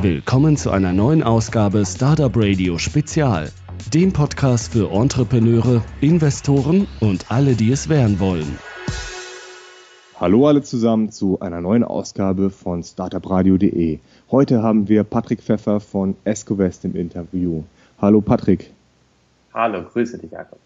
Willkommen zu einer neuen Ausgabe Startup Radio Spezial, dem Podcast für Entrepreneure, Investoren und alle, die es werden wollen. Hallo alle zusammen zu einer neuen Ausgabe von startupradio.de. Heute haben wir Patrick Pfeffer von Escovest im Interview. Hallo Patrick. Hallo, grüße dich Jakob.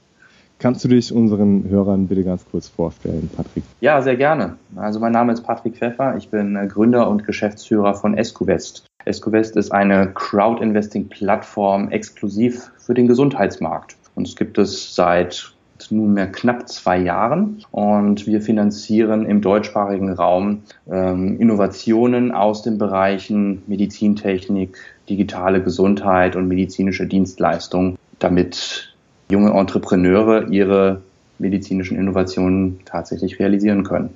Kannst du dich unseren Hörern bitte ganz kurz vorstellen, Patrick? Ja, sehr gerne. Also mein Name ist Patrick Pfeffer. Ich bin äh, Gründer und Geschäftsführer von Escovest. Escovest ist eine Crowd-Investing-Plattform exklusiv für den Gesundheitsmarkt. Uns gibt es seit nunmehr knapp zwei Jahren und wir finanzieren im deutschsprachigen Raum ähm, Innovationen aus den Bereichen Medizintechnik, digitale Gesundheit und medizinische Dienstleistungen, damit junge Entrepreneure ihre medizinischen Innovationen tatsächlich realisieren können.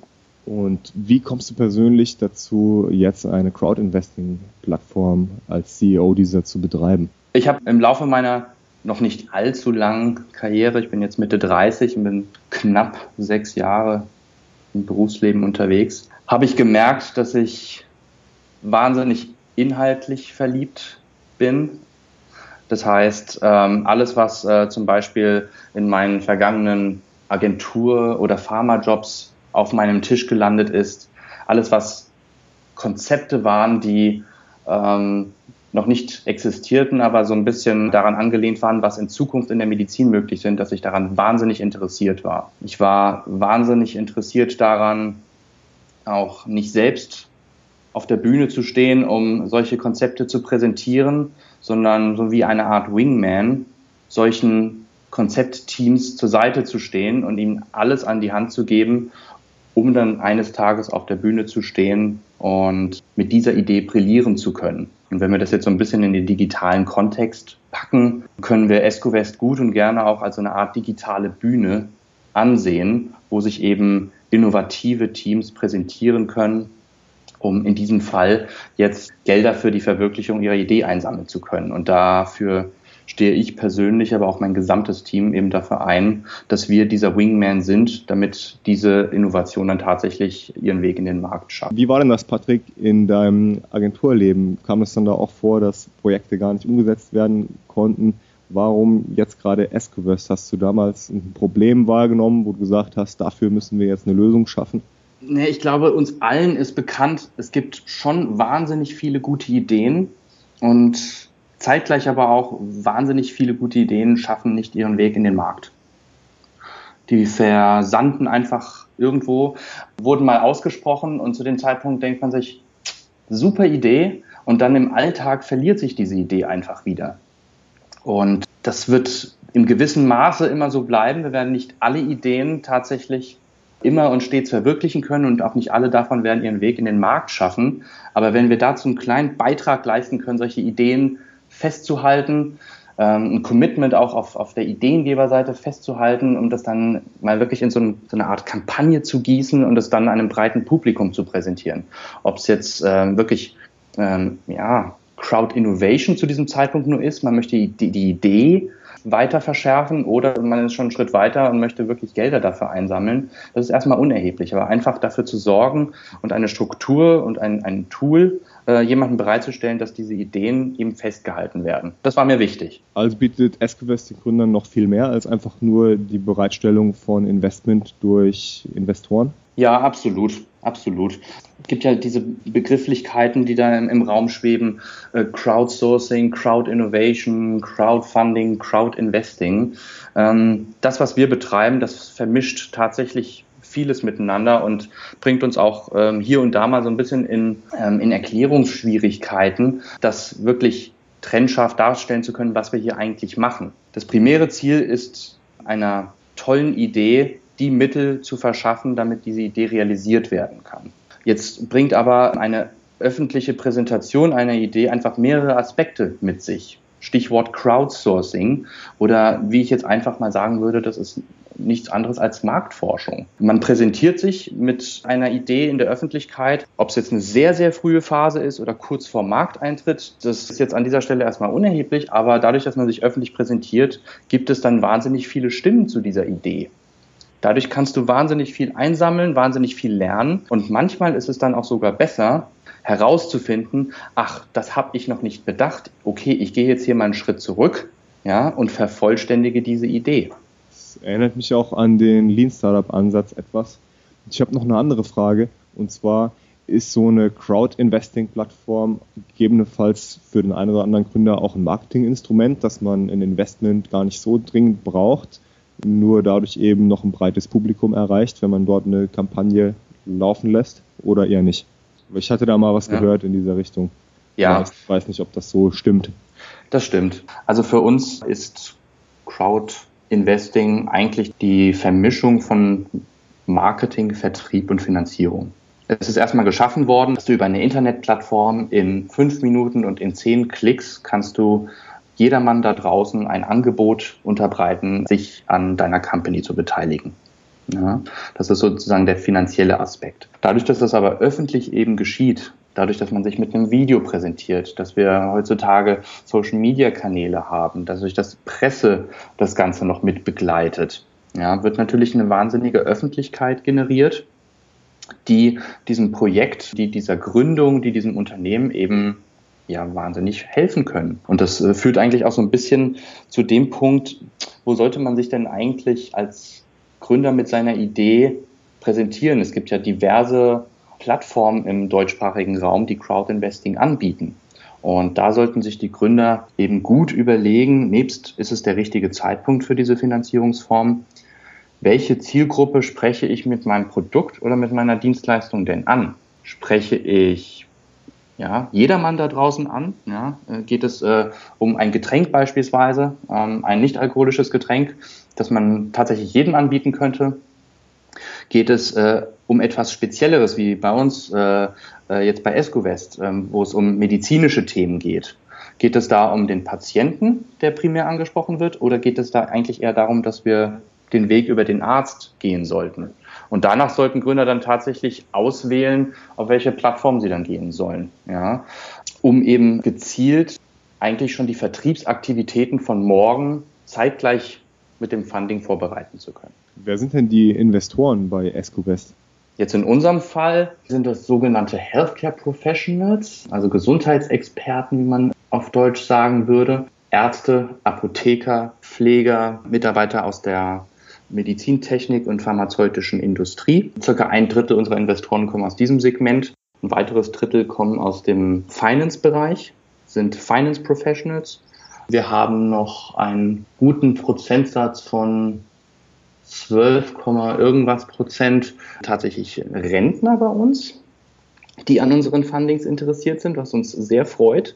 Und wie kommst du persönlich dazu, jetzt eine Crowd-Investing-Plattform als CEO dieser zu betreiben? Ich habe im Laufe meiner noch nicht allzu langen Karriere, ich bin jetzt Mitte 30 und bin knapp sechs Jahre im Berufsleben unterwegs, habe ich gemerkt, dass ich wahnsinnig inhaltlich verliebt bin das heißt, ähm, alles, was äh, zum Beispiel in meinen vergangenen Agentur- oder Pharmajobs auf meinem Tisch gelandet ist, alles, was Konzepte waren, die ähm, noch nicht existierten, aber so ein bisschen daran angelehnt waren, was in Zukunft in der Medizin möglich sind, dass ich daran wahnsinnig interessiert war. Ich war wahnsinnig interessiert daran, auch nicht selbst auf der Bühne zu stehen, um solche Konzepte zu präsentieren, sondern so wie eine Art Wingman solchen Konzeptteams zur Seite zu stehen und ihnen alles an die Hand zu geben, um dann eines Tages auf der Bühne zu stehen und mit dieser Idee brillieren zu können. Und wenn wir das jetzt so ein bisschen in den digitalen Kontext packen, können wir EscoWest gut und gerne auch als eine Art digitale Bühne ansehen, wo sich eben innovative Teams präsentieren können um in diesem Fall jetzt Gelder für die Verwirklichung ihrer Idee einsammeln zu können. Und dafür stehe ich persönlich, aber auch mein gesamtes Team eben dafür ein, dass wir dieser Wingman sind, damit diese Innovation dann tatsächlich ihren Weg in den Markt schafft. Wie war denn das, Patrick, in deinem Agenturleben? Kam es dann da auch vor, dass Projekte gar nicht umgesetzt werden konnten? Warum jetzt gerade Escovest? Hast du damals ein Problem wahrgenommen, wo du gesagt hast, dafür müssen wir jetzt eine Lösung schaffen? Nee, ich glaube, uns allen ist bekannt, es gibt schon wahnsinnig viele gute Ideen und zeitgleich aber auch wahnsinnig viele gute Ideen schaffen nicht ihren Weg in den Markt. Die versanden einfach irgendwo, wurden mal ausgesprochen und zu dem Zeitpunkt denkt man sich, super Idee und dann im Alltag verliert sich diese Idee einfach wieder. Und das wird im gewissen Maße immer so bleiben. Wir werden nicht alle Ideen tatsächlich immer und stets verwirklichen können und auch nicht alle davon werden ihren Weg in den Markt schaffen. Aber wenn wir dazu einen kleinen Beitrag leisten können, solche Ideen festzuhalten, ähm, ein Commitment auch auf, auf der Ideengeberseite festzuhalten, um das dann mal wirklich in so, ein, so eine Art Kampagne zu gießen und es dann einem breiten Publikum zu präsentieren. Ob es jetzt ähm, wirklich ähm, ja, Crowd Innovation zu diesem Zeitpunkt nur ist, man möchte die, die Idee weiter verschärfen oder man ist schon einen Schritt weiter und möchte wirklich Gelder dafür einsammeln. Das ist erstmal unerheblich, aber einfach dafür zu sorgen und eine Struktur und ein, ein Tool äh, jemanden bereitzustellen, dass diese Ideen eben festgehalten werden. Das war mir wichtig. Also bietet Escovest den Gründern noch viel mehr als einfach nur die Bereitstellung von Investment durch Investoren? Ja, absolut, absolut. Es gibt ja diese Begrifflichkeiten, die da im, Raum schweben, äh, Crowdsourcing, Crowd Innovation, Crowdfunding, Crowd Investing. Ähm, das, was wir betreiben, das vermischt tatsächlich vieles miteinander und bringt uns auch ähm, hier und da mal so ein bisschen in, ähm, in Erklärungsschwierigkeiten, das wirklich trennscharf darstellen zu können, was wir hier eigentlich machen. Das primäre Ziel ist einer tollen Idee die Mittel zu verschaffen, damit diese Idee realisiert werden kann. Jetzt bringt aber eine öffentliche Präsentation einer Idee einfach mehrere Aspekte mit sich. Stichwort Crowdsourcing oder wie ich jetzt einfach mal sagen würde, das ist nichts anderes als Marktforschung. Man präsentiert sich mit einer Idee in der Öffentlichkeit, ob es jetzt eine sehr, sehr frühe Phase ist oder kurz vor Markteintritt, das ist jetzt an dieser Stelle erstmal unerheblich, aber dadurch, dass man sich öffentlich präsentiert, gibt es dann wahnsinnig viele Stimmen zu dieser Idee. Dadurch kannst du wahnsinnig viel einsammeln, wahnsinnig viel lernen und manchmal ist es dann auch sogar besser, herauszufinden, ach, das habe ich noch nicht bedacht. Okay, ich gehe jetzt hier mal einen Schritt zurück, ja, und vervollständige diese Idee. Das erinnert mich auch an den Lean Startup Ansatz etwas. Ich habe noch eine andere Frage und zwar ist so eine Crowd-Investing-Plattform gegebenenfalls für den einen oder anderen Gründer auch ein Marketinginstrument, dass man ein Investment gar nicht so dringend braucht, nur dadurch eben noch ein breites Publikum erreicht, wenn man dort eine Kampagne laufen lässt oder eher nicht. Ich hatte da mal was ja. gehört in dieser Richtung. Ja. Ich weiß nicht, ob das so stimmt. Das stimmt. Also für uns ist Crowd Investing eigentlich die Vermischung von Marketing, Vertrieb und Finanzierung. Es ist erstmal geschaffen worden, dass du über eine Internetplattform in fünf Minuten und in zehn Klicks kannst du jedermann da draußen ein Angebot unterbreiten, sich an deiner Company zu beteiligen. Ja, das ist sozusagen der finanzielle Aspekt. Dadurch, dass das aber öffentlich eben geschieht, dadurch, dass man sich mit einem Video präsentiert, dass wir heutzutage Social-Media-Kanäle haben, dass durch das Presse das Ganze noch mit begleitet, ja, wird natürlich eine wahnsinnige Öffentlichkeit generiert, die diesem Projekt, die dieser Gründung, die diesem Unternehmen eben ja wahnsinnig helfen können. Und das äh, führt eigentlich auch so ein bisschen zu dem Punkt, wo sollte man sich denn eigentlich als Gründer mit seiner Idee präsentieren? Es gibt ja diverse Plattformen im deutschsprachigen Raum, die Crowdinvesting anbieten. Und da sollten sich die Gründer eben gut überlegen, nebst ist es der richtige Zeitpunkt für diese Finanzierungsform, welche Zielgruppe spreche ich mit meinem Produkt oder mit meiner Dienstleistung denn an? Spreche ich ja, jedermann da draußen an? Ja? Äh, geht es äh, um ein Getränk beispielsweise, ähm, ein nicht alkoholisches Getränk, das man tatsächlich jedem anbieten könnte? Geht es äh, um etwas Spezielleres, wie bei uns äh, äh jetzt bei EscoVest, ähm, wo es um medizinische Themen geht? Geht es da um den Patienten, der primär angesprochen wird, oder geht es da eigentlich eher darum, dass wir den Weg über den Arzt gehen sollten. Und danach sollten Gründer dann tatsächlich auswählen, auf welche Plattform sie dann gehen sollen, ja, um eben gezielt eigentlich schon die Vertriebsaktivitäten von morgen zeitgleich mit dem Funding vorbereiten zu können. Wer sind denn die Investoren bei EscoVest? Jetzt in unserem Fall sind das sogenannte Healthcare Professionals, also Gesundheitsexperten, wie man auf Deutsch sagen würde. Ärzte, Apotheker, Pfleger, Mitarbeiter aus der Medizintechnik und pharmazeutischen Industrie. Circa ein Drittel unserer Investoren kommen aus diesem Segment. Ein weiteres Drittel kommen aus dem Finance-Bereich, sind Finance Professionals. Wir haben noch einen guten Prozentsatz von 12, irgendwas Prozent tatsächlich Rentner bei uns, die an unseren Fundings interessiert sind, was uns sehr freut.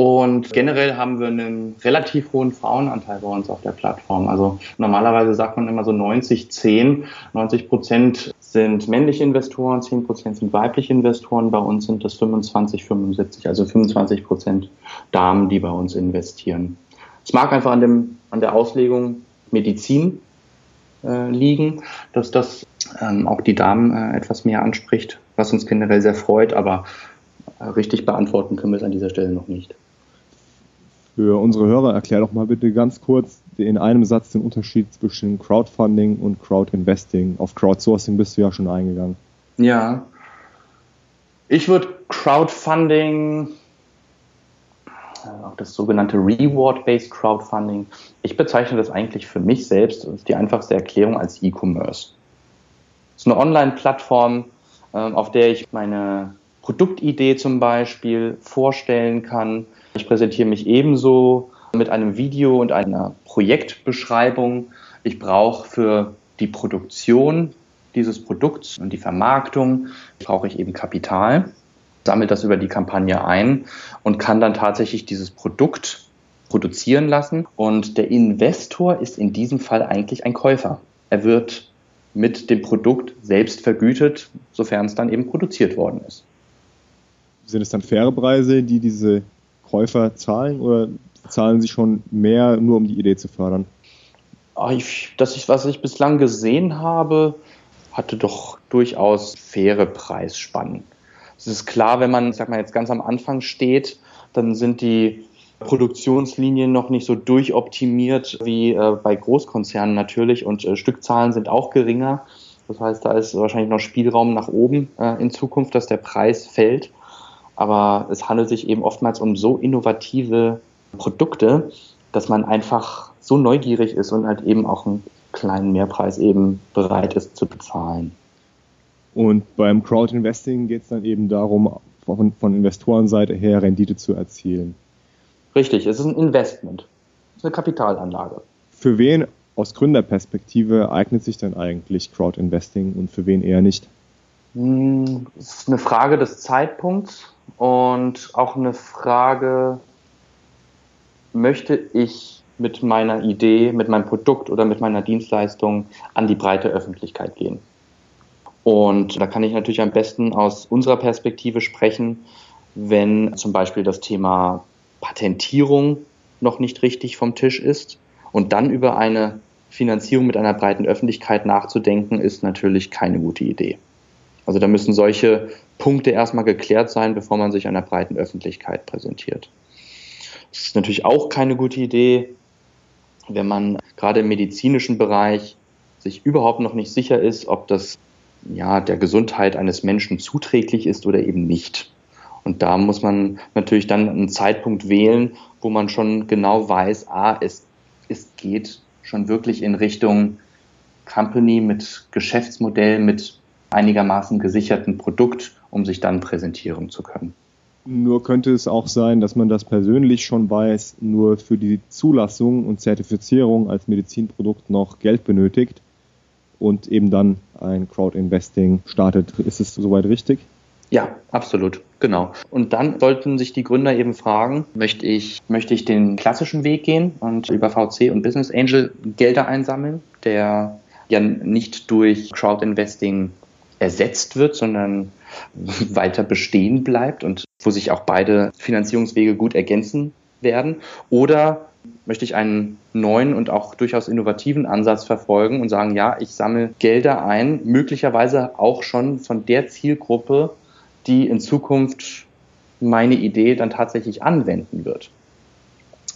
Und generell haben wir einen relativ hohen Frauenanteil bei uns auf der Plattform. Also normalerweise sagt man immer so 90, 10. 90 Prozent sind männliche Investoren, 10 Prozent sind weibliche Investoren. Bei uns sind das 25, 75, also 25 Prozent Damen, die bei uns investieren. Es mag einfach an, dem, an der Auslegung Medizin äh, liegen, dass das ähm, auch die Damen äh, etwas mehr anspricht, was uns generell sehr freut, aber äh, richtig beantworten können wir es an dieser Stelle noch nicht. Für unsere Hörer erklär doch mal bitte ganz kurz in einem Satz den Unterschied zwischen Crowdfunding und Crowdinvesting. Auf Crowdsourcing bist du ja schon eingegangen. Ja. Ich würde Crowdfunding, auch das sogenannte Reward-Based Crowdfunding, ich bezeichne das eigentlich für mich selbst, das die einfachste Erklärung als E-Commerce. Es ist eine Online-Plattform, ähm, auf der ich meine Produktidee zum Beispiel vorstellen kann, ich präsentiere mich ebenso mit einem Video und einer Projektbeschreibung. Ich brauche für die Produktion dieses Produkts und die Vermarktung brauche ich eben Kapital, sammle das über die Kampagne ein und kann dann tatsächlich dieses Produkt produzieren lassen. Und der Investor ist in diesem Fall eigentlich ein Käufer. Er wird mit dem Produkt selbst vergütet, sofern es dann eben produziert worden ist. Sind es dann faire Preise, die diese Käufer zahlen oder zahlen sie schon mehr, nur um die Idee zu fördern? Ah, das, was ich bislang gesehen habe, hatte doch durchaus faire Preisspannen. Es ist klar, wenn man, sag mal, jetzt ganz am Anfang steht, dann sind die Produktionslinien noch nicht so durchoptimiert wie äh, bei Großkonzernen natürlich und äh, Stückzahlen sind auch geringer. Das heißt, da ist wahrscheinlich noch Spielraum nach oben äh, in Zukunft, dass der Preis fällt. Aber es handelt sich eben oftmals um so innovative Produkte, dass man einfach so neugierig ist und halt eben auch einen kleinen Mehrpreis eben bereit ist zu bezahlen. Und beim Crowdinvesting geht es dann eben darum, von, von Investorenseite her Rendite zu erzielen. Richtig, es ist ein Investment. Es ist eine Kapitalanlage. Für wen aus Gründerperspektive eignet sich dann eigentlich Crowdinvesting und für wen eher nicht? Hm, es ist eine Frage des Zeitpunkts und auch eine Frage, möchte ich mit meiner Idee, mit meinem Produkt oder mit meiner Dienstleistung an die breite Öffentlichkeit gehen? Und da kann ich natürlich am besten aus unserer Perspektive sprechen, wenn zum Beispiel das Thema Patentierung noch nicht richtig vom Tisch ist und dann über eine Finanzierung mit einer breiten Öffentlichkeit nachzudenken, ist natürlich keine gute Idee. Also da müssen solche Punkte erstmal geklärt sein, bevor man sich einer breiten Öffentlichkeit präsentiert. Es ist natürlich auch keine gute Idee, wenn man gerade im medizinischen Bereich sich überhaupt noch nicht sicher ist, ob das ja, der Gesundheit eines Menschen zuträglich ist oder eben nicht. Und da muss man natürlich dann einen Zeitpunkt wählen, wo man schon genau weiß, ah, es, es geht schon wirklich in Richtung Company mit Geschäftsmodell, mit einigermaßen gesicherten Produkt, um sich dann präsentieren zu können. Nur könnte es auch sein, dass man das persönlich schon weiß, nur für die Zulassung und Zertifizierung als Medizinprodukt noch Geld benötigt und eben dann ein Crowdinvesting startet. Ist es soweit richtig? Ja, absolut, genau. Und dann sollten sich die Gründer eben fragen, möchte ich, möchte ich den klassischen Weg gehen und über VC und Business Angel Gelder einsammeln, der ja nicht durch Crowdinvesting ersetzt wird, sondern weiter bestehen bleibt und wo sich auch beide Finanzierungswege gut ergänzen werden. Oder möchte ich einen neuen und auch durchaus innovativen Ansatz verfolgen und sagen, ja, ich sammle Gelder ein, möglicherweise auch schon von der Zielgruppe, die in Zukunft meine Idee dann tatsächlich anwenden wird.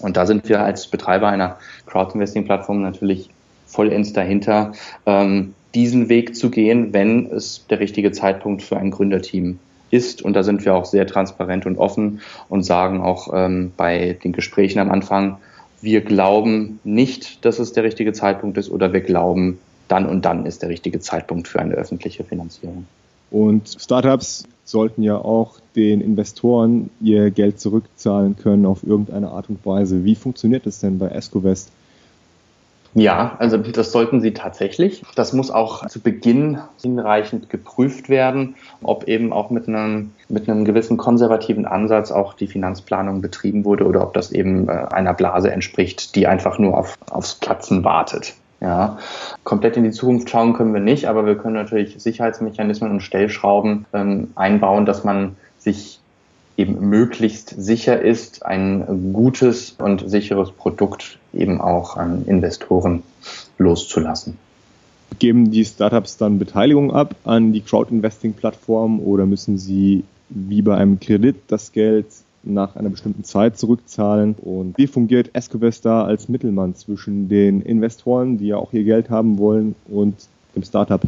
Und da sind wir als Betreiber einer Crowdinvesting-Plattform natürlich vollends dahinter, ähm, diesen Weg zu gehen, wenn es der richtige Zeitpunkt für ein Gründerteam ist. Und da sind wir auch sehr transparent und offen und sagen auch ähm, bei den Gesprächen am Anfang, wir glauben nicht, dass es der richtige Zeitpunkt ist oder wir glauben, dann und dann ist der richtige Zeitpunkt für eine öffentliche Finanzierung. Und Startups sollten ja auch den Investoren ihr Geld zurückzahlen können auf irgendeine Art und Weise. Wie funktioniert das denn bei EscoVest? Ja, also das sollten sie tatsächlich. Das muss auch zu Beginn hinreichend geprüft werden, ob eben auch mit einem, mit einem gewissen konservativen Ansatz auch die Finanzplanung betrieben wurde oder ob das eben äh, einer Blase entspricht, die einfach nur auf, aufs Platzen wartet. Ja, komplett in die Zukunft schauen können wir nicht, aber wir können natürlich Sicherheitsmechanismen und Stellschrauben ähm, einbauen, dass man sich eben möglichst sicher ist, ein gutes und sicheres Produkt eben auch an Investoren loszulassen. Geben die Startups dann Beteiligung ab an die Crowdinvesting-Plattform oder müssen sie wie bei einem Kredit das Geld nach einer bestimmten Zeit zurückzahlen? Und wie fungiert Escovest da als Mittelmann zwischen den Investoren, die ja auch ihr Geld haben wollen, und dem Startup?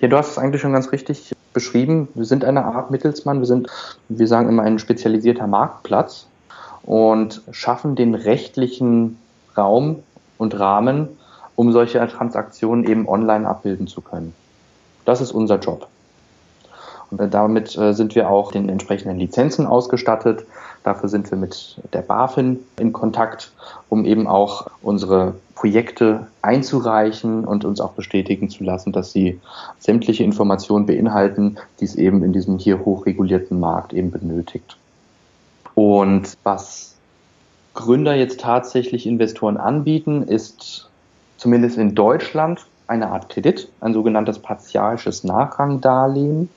Ja, du hast es eigentlich schon ganz richtig beschrieben. Wir sind eine Art Mittelsmann. Wir sind, wir sagen immer, ein spezialisierter Marktplatz und schaffen den rechtlichen Raum und Rahmen, um solche Transaktionen eben online abbilden zu können. Das ist unser Job. Und damit äh, sind wir auch den entsprechenden Lizenzen ausgestattet. Dafür sind wir mit der BaFin in Kontakt, um eben auch unsere Projekte einzureichen und uns auch bestätigen zu lassen, dass sie sämtliche Informationen beinhalten, die es eben in diesem hier hochregulierten Markt eben benötigt. Und was Gründer jetzt tatsächlich Investoren anbieten, ist zumindest in Deutschland eine Art Kredit, ein sogenanntes partialisches Nachrangdarlehen.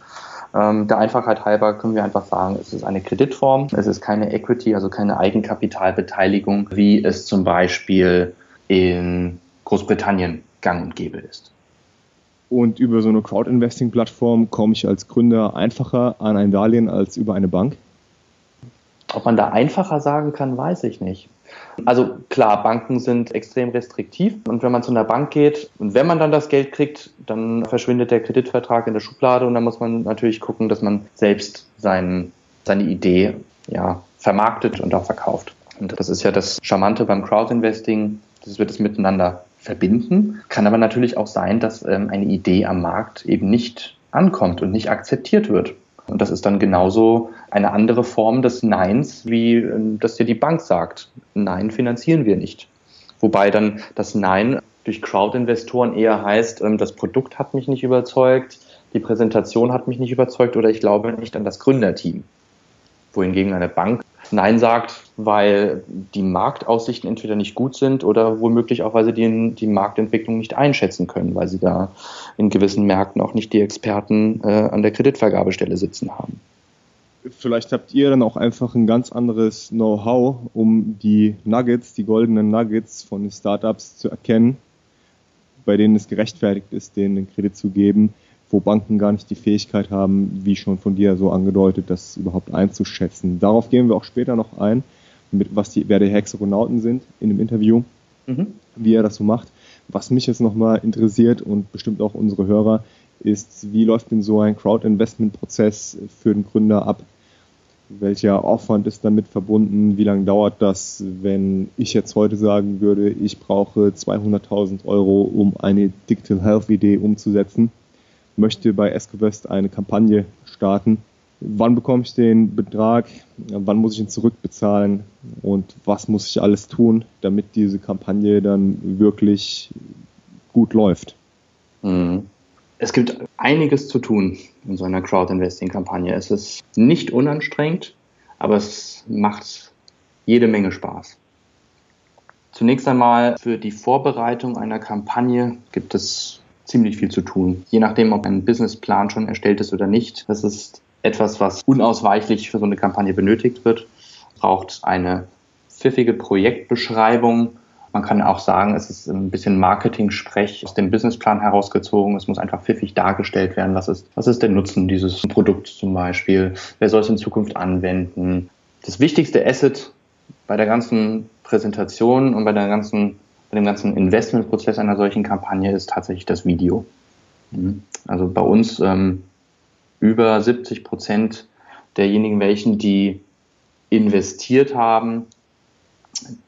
Ähm, der Einfachheit halber können wir einfach sagen, es ist eine Kreditform, es ist keine Equity, also keine Eigenkapitalbeteiligung, wie es zum Beispiel in Großbritannien gang und gäbe ist. Und über so eine Crowdinvesting-Plattform komme ich als Gründer einfacher an ein Darlehen als über eine Bank? Ob man da einfacher sagen kann, weiß ich nicht. Also klar, Banken sind extrem restriktiv und wenn man zu einer Bank geht und wenn man dann das Geld kriegt, dann verschwindet der Kreditvertrag in der Schublade und dann muss man natürlich gucken, dass man selbst sein, seine Idee ja, vermarktet und auch verkauft. Und das ist ja das Charmante beim Crowdinvesting, dass wir das miteinander verbinden. Kann aber natürlich auch sein, dass ähm, eine Idee am Markt eben nicht ankommt und nicht akzeptiert wird. Und das ist dann genauso eine andere Form des Neins, wie ähm, das dir die Bank sagt. Nein, finanzieren wir nicht. Wobei dann das Nein durch Crowd-Investoren eher heißt, ähm, das Produkt hat mich nicht überzeugt, die Präsentation hat mich nicht überzeugt oder ich glaube nicht an das Gründerteam. Wohingegen eine Bank Nein sagt, weil die Marktaussichten entweder nicht gut sind oder womöglich auch, weil sie die, die Marktentwicklung nicht einschätzen können, weil sie da in gewissen Märkten auch nicht die Experten äh, an der Kreditvergabestelle sitzen haben. Vielleicht habt ihr dann auch einfach ein ganz anderes Know-how, um die Nuggets, die goldenen Nuggets von den Startups zu erkennen, bei denen es gerechtfertigt ist, denen den Kredit zu geben wo Banken gar nicht die Fähigkeit haben, wie schon von dir so angedeutet, das überhaupt einzuschätzen. Darauf gehen wir auch später noch ein, mit was die, wer die Hexagonauten sind in dem Interview, mhm. wie er das so macht. Was mich jetzt nochmal interessiert und bestimmt auch unsere Hörer, ist, wie läuft denn so ein Crowd-Investment-Prozess für den Gründer ab? Welcher Aufwand ist damit verbunden? Wie lange dauert das, wenn ich jetzt heute sagen würde, ich brauche 200.000 Euro, um eine Digital Health Idee umzusetzen? möchte bei Escovest eine Kampagne starten. Wann bekomme ich den Betrag? Wann muss ich ihn zurückbezahlen? Und was muss ich alles tun, damit diese Kampagne dann wirklich gut läuft? Mhm. Es gibt einiges zu tun in so einer Crowd-Investing-Kampagne. Es ist nicht unanstrengend, aber es macht jede Menge Spaß. Zunächst einmal für die Vorbereitung einer Kampagne gibt es ziemlich viel zu tun. Je nachdem, ob ein Businessplan schon erstellt ist oder nicht. Das ist etwas, was unausweichlich für so eine Kampagne benötigt wird. Braucht eine pfiffige Projektbeschreibung. Man kann auch sagen, es ist ein bisschen Marketing-Sprech aus dem Businessplan herausgezogen. Es muss einfach pfiffig dargestellt werden. Was ist, was ist der Nutzen dieses Produkts zum Beispiel? Wer soll es in Zukunft anwenden? Das wichtigste Asset bei der ganzen Präsentation und bei der ganzen bei dem ganzen Investmentprozess einer solchen Kampagne ist tatsächlich das Video. Mhm. Also bei uns ähm, über 70 Prozent derjenigen, welchen die investiert haben,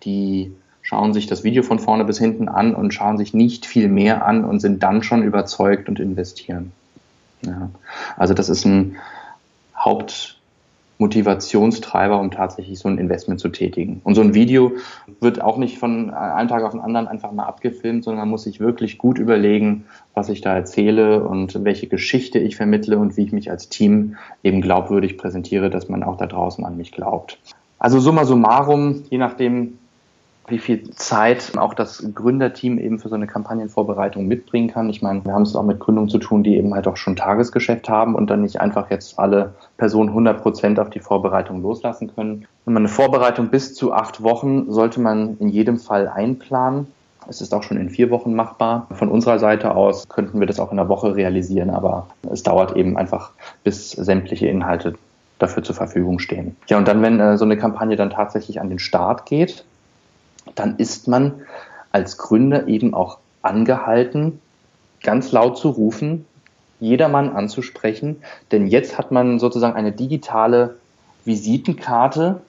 die schauen sich das Video von vorne bis hinten an und schauen sich nicht viel mehr an und sind dann schon überzeugt und investieren. Ja. Also das ist ein Haupt, Motivationstreiber, um tatsächlich so ein Investment zu tätigen. Und so ein Video wird auch nicht von einem Tag auf den anderen einfach mal abgefilmt, sondern man muss sich wirklich gut überlegen, was ich da erzähle und welche Geschichte ich vermittle und wie ich mich als Team eben glaubwürdig präsentiere, dass man auch da draußen an mich glaubt. Also summa summarum, je nachdem, wie viel Zeit auch das Gründerteam eben für so eine Kampagnenvorbereitung mitbringen kann. Ich meine, wir haben es auch mit Gründungen zu tun, die eben halt auch schon Tagesgeschäft haben und dann nicht einfach jetzt alle Personen 100 Prozent auf die Vorbereitung loslassen können. Man eine Vorbereitung bis zu acht Wochen sollte man in jedem Fall einplanen. Es ist auch schon in vier Wochen machbar. Von unserer Seite aus könnten wir das auch in einer Woche realisieren, aber es dauert eben einfach, bis sämtliche Inhalte dafür zur Verfügung stehen. Ja, und dann, wenn äh, so eine Kampagne dann tatsächlich an den Start geht, dann ist man als Gründer eben auch angehalten, ganz laut zu rufen, jedermann anzusprechen, denn jetzt hat man sozusagen eine digitale Visitenkarte.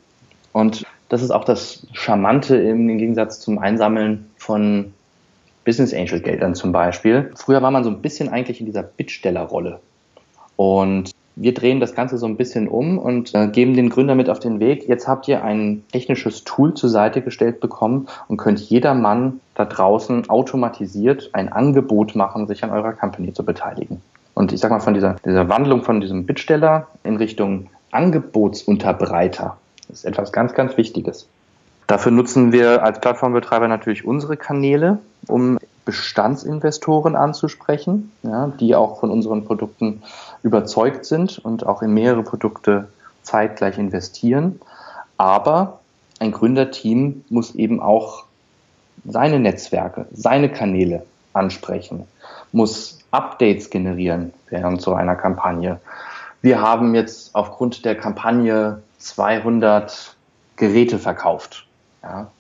Und das ist auch das Charmante im Gegensatz zum Einsammeln von Business Angel Geldern zum Beispiel. Früher war man so ein bisschen eigentlich in dieser Bittstellerrolle. Und wir drehen das Ganze so ein bisschen um und äh, geben den Gründer mit auf den Weg. Jetzt habt ihr ein technisches Tool zur Seite gestellt bekommen und könnt jedermann da draußen automatisiert ein Angebot machen, sich an eurer Company zu beteiligen. Und ich sag mal, von dieser, dieser Wandlung von diesem Bittsteller in Richtung Angebotsunterbreiter ist etwas ganz, ganz Wichtiges. Dafür nutzen wir als Plattformbetreiber natürlich unsere Kanäle, um Bestandsinvestoren anzusprechen, ja, die auch von unseren Produkten überzeugt sind und auch in mehrere Produkte zeitgleich investieren. Aber ein Gründerteam muss eben auch seine Netzwerke, seine Kanäle ansprechen, muss Updates generieren während so einer Kampagne. Wir haben jetzt aufgrund der Kampagne 200 Geräte verkauft. Ja.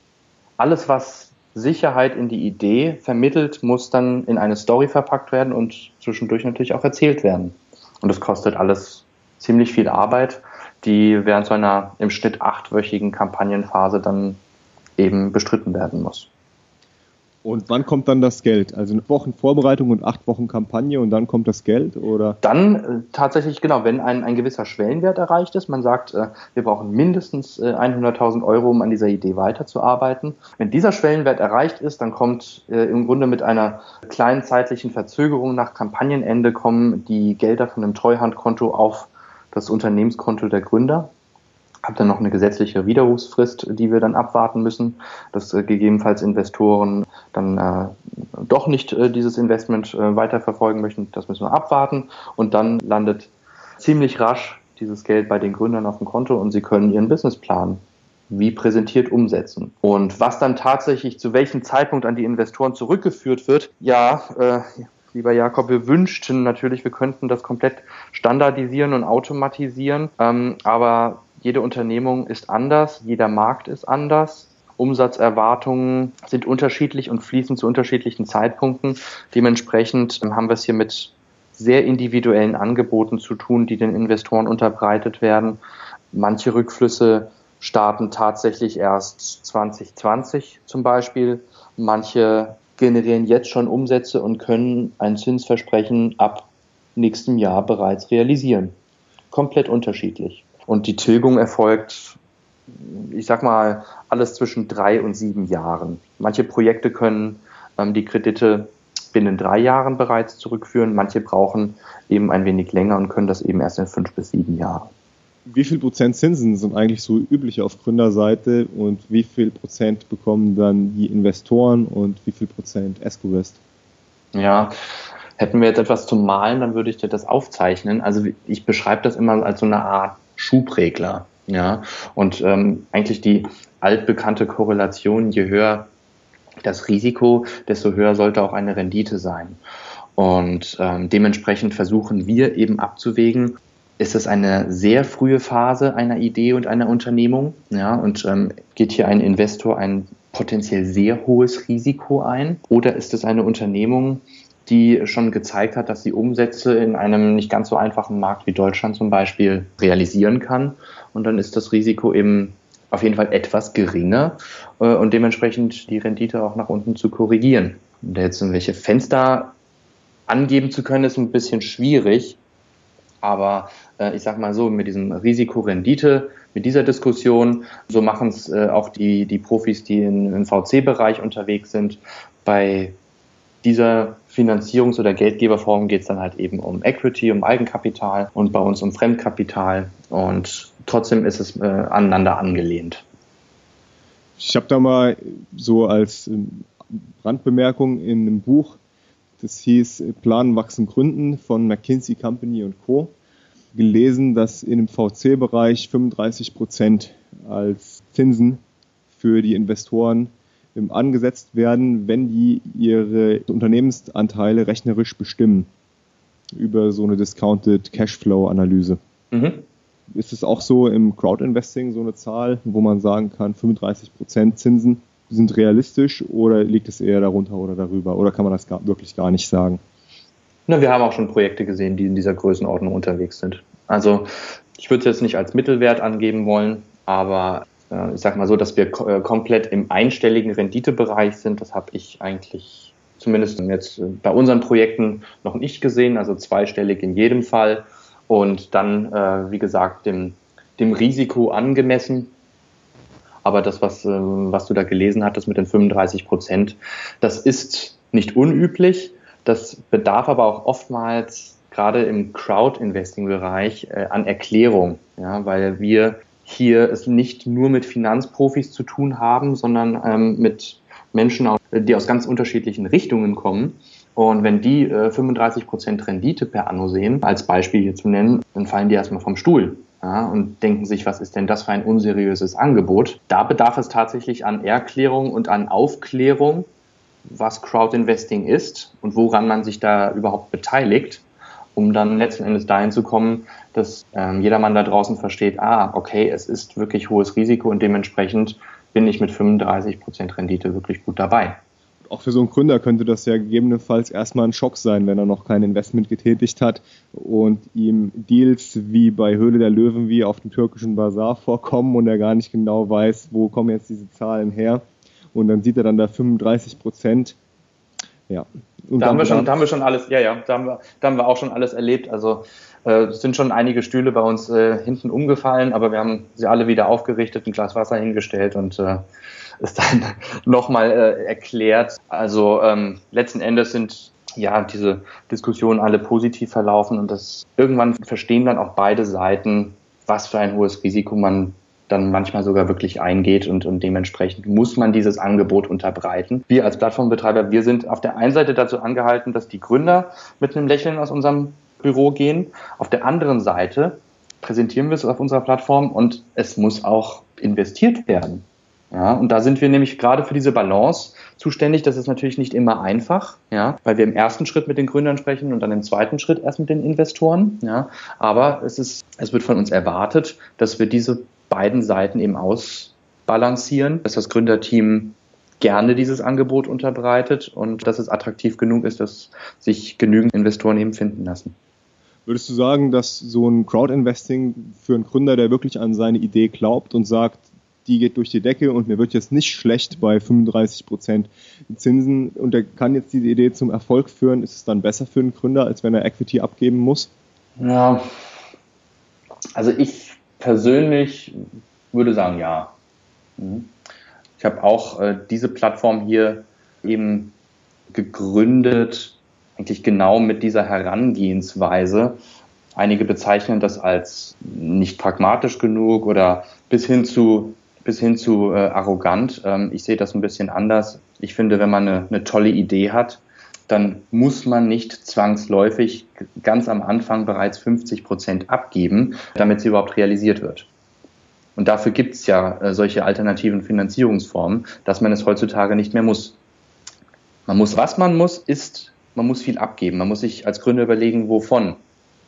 Alles, was Sicherheit in die Idee vermittelt, muss dann in eine Story verpackt werden und zwischendurch natürlich auch erzählt werden. Und das kostet alles ziemlich viel Arbeit, die während so einer im Schnitt achtwöchigen Kampagnenphase dann eben bestritten werden muss. Und wann kommt dann das Geld? Also eine Wochen Vorbereitung und acht Wochen Kampagne und dann kommt das Geld oder? Dann äh, tatsächlich genau, wenn ein, ein gewisser Schwellenwert erreicht ist, man sagt, äh, wir brauchen mindestens äh, 100.000 Euro, um an dieser Idee weiterzuarbeiten. Wenn dieser Schwellenwert erreicht ist, dann kommt äh, im Grunde mit einer kleinen zeitlichen Verzögerung nach Kampagnenende kommen die Gelder von einem Treuhandkonto auf das Unternehmenskonto der Gründer habe dann noch eine gesetzliche Widerrufsfrist, die wir dann abwarten müssen, dass äh, gegebenenfalls Investoren dann äh, doch nicht äh, dieses Investment äh, weiterverfolgen möchten. Das müssen wir abwarten und dann landet ziemlich rasch dieses Geld bei den Gründern auf dem Konto und sie können ihren Businessplan wie präsentiert umsetzen. Und was dann tatsächlich zu welchem Zeitpunkt an die Investoren zurückgeführt wird, ja, äh, lieber Jakob, wir wünschten natürlich, wir könnten das komplett standardisieren und automatisieren, ähm, aber jede Unternehmung ist anders, jeder Markt ist anders. Umsatzerwartungen sind unterschiedlich und fließen zu unterschiedlichen Zeitpunkten. Dementsprechend haben wir es hier mit sehr individuellen Angeboten zu tun, die den Investoren unterbreitet werden. Manche Rückflüsse starten tatsächlich erst 2020 zum Beispiel. Manche generieren jetzt schon Umsätze und können ein Zinsversprechen ab nächstem Jahr bereits realisieren. Komplett unterschiedlich. Und die Tilgung erfolgt, ich sag mal, alles zwischen drei und sieben Jahren. Manche Projekte können ähm, die Kredite binnen drei Jahren bereits zurückführen, manche brauchen eben ein wenig länger und können das eben erst in fünf bis sieben Jahren. Wie viel Prozent Zinsen sind eigentlich so üblich auf Gründerseite und wie viel Prozent bekommen dann die Investoren und wie viel Prozent Escovest? Ja, hätten wir jetzt etwas zum Malen, dann würde ich dir das aufzeichnen. Also ich beschreibe das immer als so eine Art Schubregler. Ja, und ähm, eigentlich die altbekannte Korrelation, je höher das Risiko, desto höher sollte auch eine Rendite sein. Und ähm, dementsprechend versuchen wir eben abzuwägen, ist es eine sehr frühe Phase einer Idee und einer Unternehmung? Ja, und ähm, geht hier ein Investor ein potenziell sehr hohes Risiko ein? Oder ist es eine Unternehmung, die schon gezeigt hat, dass sie Umsätze in einem nicht ganz so einfachen Markt wie Deutschland zum Beispiel realisieren kann. Und dann ist das Risiko eben auf jeden Fall etwas geringer äh, und dementsprechend die Rendite auch nach unten zu korrigieren. Und jetzt welche Fenster angeben zu können, ist ein bisschen schwierig. Aber äh, ich sag mal so, mit diesem Risikorendite, mit dieser Diskussion, so machen es äh, auch die, die Profis, die in, im VC-Bereich unterwegs sind. Bei dieser Finanzierungs- oder Geldgeberform geht es dann halt eben um Equity, um Eigenkapital und bei uns um Fremdkapital. Und trotzdem ist es äh, aneinander angelehnt. Ich habe da mal so als ähm, Randbemerkung in einem Buch, das hieß Planen, Wachsen, Gründen von McKinsey Company und Co. gelesen, dass in dem VC-Bereich 35 Prozent als Zinsen für die Investoren angesetzt werden, wenn die ihre Unternehmensanteile rechnerisch bestimmen über so eine Discounted Cashflow-Analyse. Mhm. Ist es auch so im Crowdinvesting so eine Zahl, wo man sagen kann, 35% Zinsen sind realistisch oder liegt es eher darunter oder darüber? Oder kann man das gar, wirklich gar nicht sagen? Na, wir haben auch schon Projekte gesehen, die in dieser Größenordnung unterwegs sind. Also ich würde es jetzt nicht als Mittelwert angeben wollen, aber ich sag mal so, dass wir äh, komplett im einstelligen Renditebereich sind. Das habe ich eigentlich zumindest jetzt äh, bei unseren Projekten noch nicht gesehen, also zweistellig in jedem Fall. Und dann, wie gesagt, dem, dem Risiko angemessen. Aber das, was, was du da gelesen hattest mit den 35 Prozent, das ist nicht unüblich. Das bedarf aber auch oftmals gerade im Crowd-Investing-Bereich an Erklärung, ja, weil wir hier es nicht nur mit Finanzprofis zu tun haben, sondern ähm, mit Menschen, die aus ganz unterschiedlichen Richtungen kommen. Und wenn die äh, 35 Prozent Rendite per Anno sehen, als Beispiel hier zu nennen, dann fallen die erstmal vom Stuhl ja, und denken sich, was ist denn das für ein unseriöses Angebot? Da bedarf es tatsächlich an Erklärung und an Aufklärung, was Crowdinvesting ist und woran man sich da überhaupt beteiligt. Um dann letzten Endes dahin zu kommen, dass ähm, jedermann da draußen versteht, ah, okay, es ist wirklich hohes Risiko und dementsprechend bin ich mit 35 Prozent Rendite wirklich gut dabei. Auch für so einen Gründer könnte das ja gegebenenfalls erstmal ein Schock sein, wenn er noch kein Investment getätigt hat und ihm Deals wie bei Höhle der Löwen wie auf dem türkischen Bazar vorkommen und er gar nicht genau weiß, wo kommen jetzt diese Zahlen her. Und dann sieht er dann da 35 Prozent. Ja. Und da haben wir schon, da haben wir schon alles, ja, ja, da haben wir, da haben wir auch schon alles erlebt. Also äh, es sind schon einige Stühle bei uns äh, hinten umgefallen, aber wir haben sie alle wieder aufgerichtet, ein Glas Wasser hingestellt und äh, es dann nochmal äh, erklärt. Also ähm, letzten Endes sind ja diese Diskussionen alle positiv verlaufen und das irgendwann verstehen dann auch beide Seiten, was für ein hohes Risiko man dann manchmal sogar wirklich eingeht und, und dementsprechend muss man dieses Angebot unterbreiten. Wir als Plattformbetreiber, wir sind auf der einen Seite dazu angehalten, dass die Gründer mit einem Lächeln aus unserem Büro gehen. Auf der anderen Seite präsentieren wir es auf unserer Plattform und es muss auch investiert werden. Ja, und da sind wir nämlich gerade für diese Balance zuständig. Das ist natürlich nicht immer einfach, ja, weil wir im ersten Schritt mit den Gründern sprechen und dann im zweiten Schritt erst mit den Investoren. Ja, aber es ist, es wird von uns erwartet, dass wir diese beiden Seiten eben ausbalancieren, dass das Gründerteam gerne dieses Angebot unterbreitet und dass es attraktiv genug ist, dass sich genügend Investoren eben finden lassen. Würdest du sagen, dass so ein Crowdinvesting für einen Gründer, der wirklich an seine Idee glaubt und sagt, die geht durch die Decke und mir wird jetzt nicht schlecht bei 35 Prozent Zinsen und er kann jetzt diese Idee zum Erfolg führen, ist es dann besser für einen Gründer, als wenn er Equity abgeben muss? Ja, also ich persönlich würde sagen, ja. Mhm. Ich habe auch äh, diese Plattform hier eben gegründet, eigentlich genau mit dieser Herangehensweise. Einige bezeichnen das als nicht pragmatisch genug oder bis hin zu bis hin zu äh, arrogant. Ähm, ich sehe das ein bisschen anders. Ich finde, wenn man eine, eine tolle Idee hat, dann muss man nicht zwangsläufig ganz am Anfang bereits 50 Prozent abgeben, damit sie überhaupt realisiert wird. Und dafür gibt es ja äh, solche alternativen Finanzierungsformen, dass man es heutzutage nicht mehr muss. Man muss, was man muss, ist, man muss viel abgeben. Man muss sich als Gründer überlegen, wovon.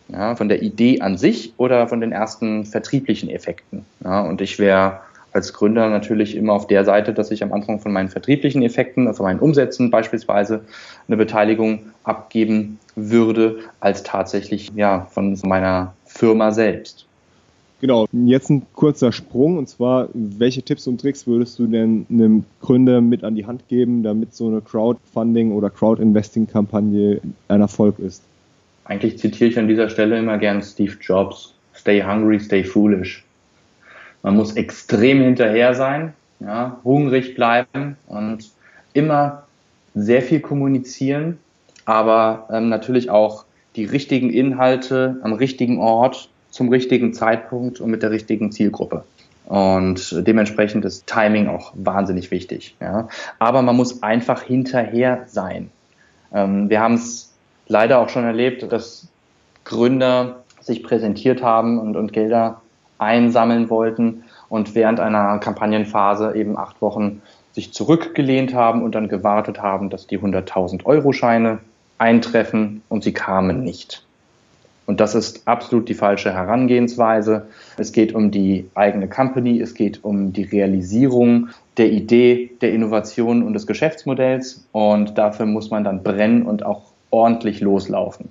Ja, von der Idee an sich oder von den ersten vertrieblichen Effekten. Ja, und ich wäre als Gründer natürlich immer auf der Seite, dass ich am Anfang von meinen vertrieblichen Effekten, von meinen Umsätzen beispielsweise eine Beteiligung abgeben würde, als tatsächlich ja von meiner Firma selbst. Genau, jetzt ein kurzer Sprung und zwar, welche Tipps und Tricks würdest du denn einem Gründer mit an die Hand geben, damit so eine Crowdfunding oder Crowdinvesting-Kampagne ein Erfolg ist? Eigentlich zitiere ich an dieser Stelle immer gern Steve Jobs. Stay hungry, stay foolish. Man muss extrem hinterher sein, ja, hungrig bleiben und immer sehr viel kommunizieren, aber ähm, natürlich auch die richtigen Inhalte am richtigen Ort zum richtigen Zeitpunkt und mit der richtigen Zielgruppe. Und dementsprechend ist Timing auch wahnsinnig wichtig. Ja. Aber man muss einfach hinterher sein. Ähm, wir haben es leider auch schon erlebt, dass Gründer sich präsentiert haben und, und Gelder einsammeln wollten und während einer Kampagnenphase eben acht Wochen sich zurückgelehnt haben und dann gewartet haben, dass die 100.000 Euro Scheine eintreffen und sie kamen nicht. Und das ist absolut die falsche Herangehensweise. Es geht um die eigene Company, es geht um die Realisierung der Idee, der Innovation und des Geschäftsmodells. Und dafür muss man dann brennen und auch ordentlich loslaufen.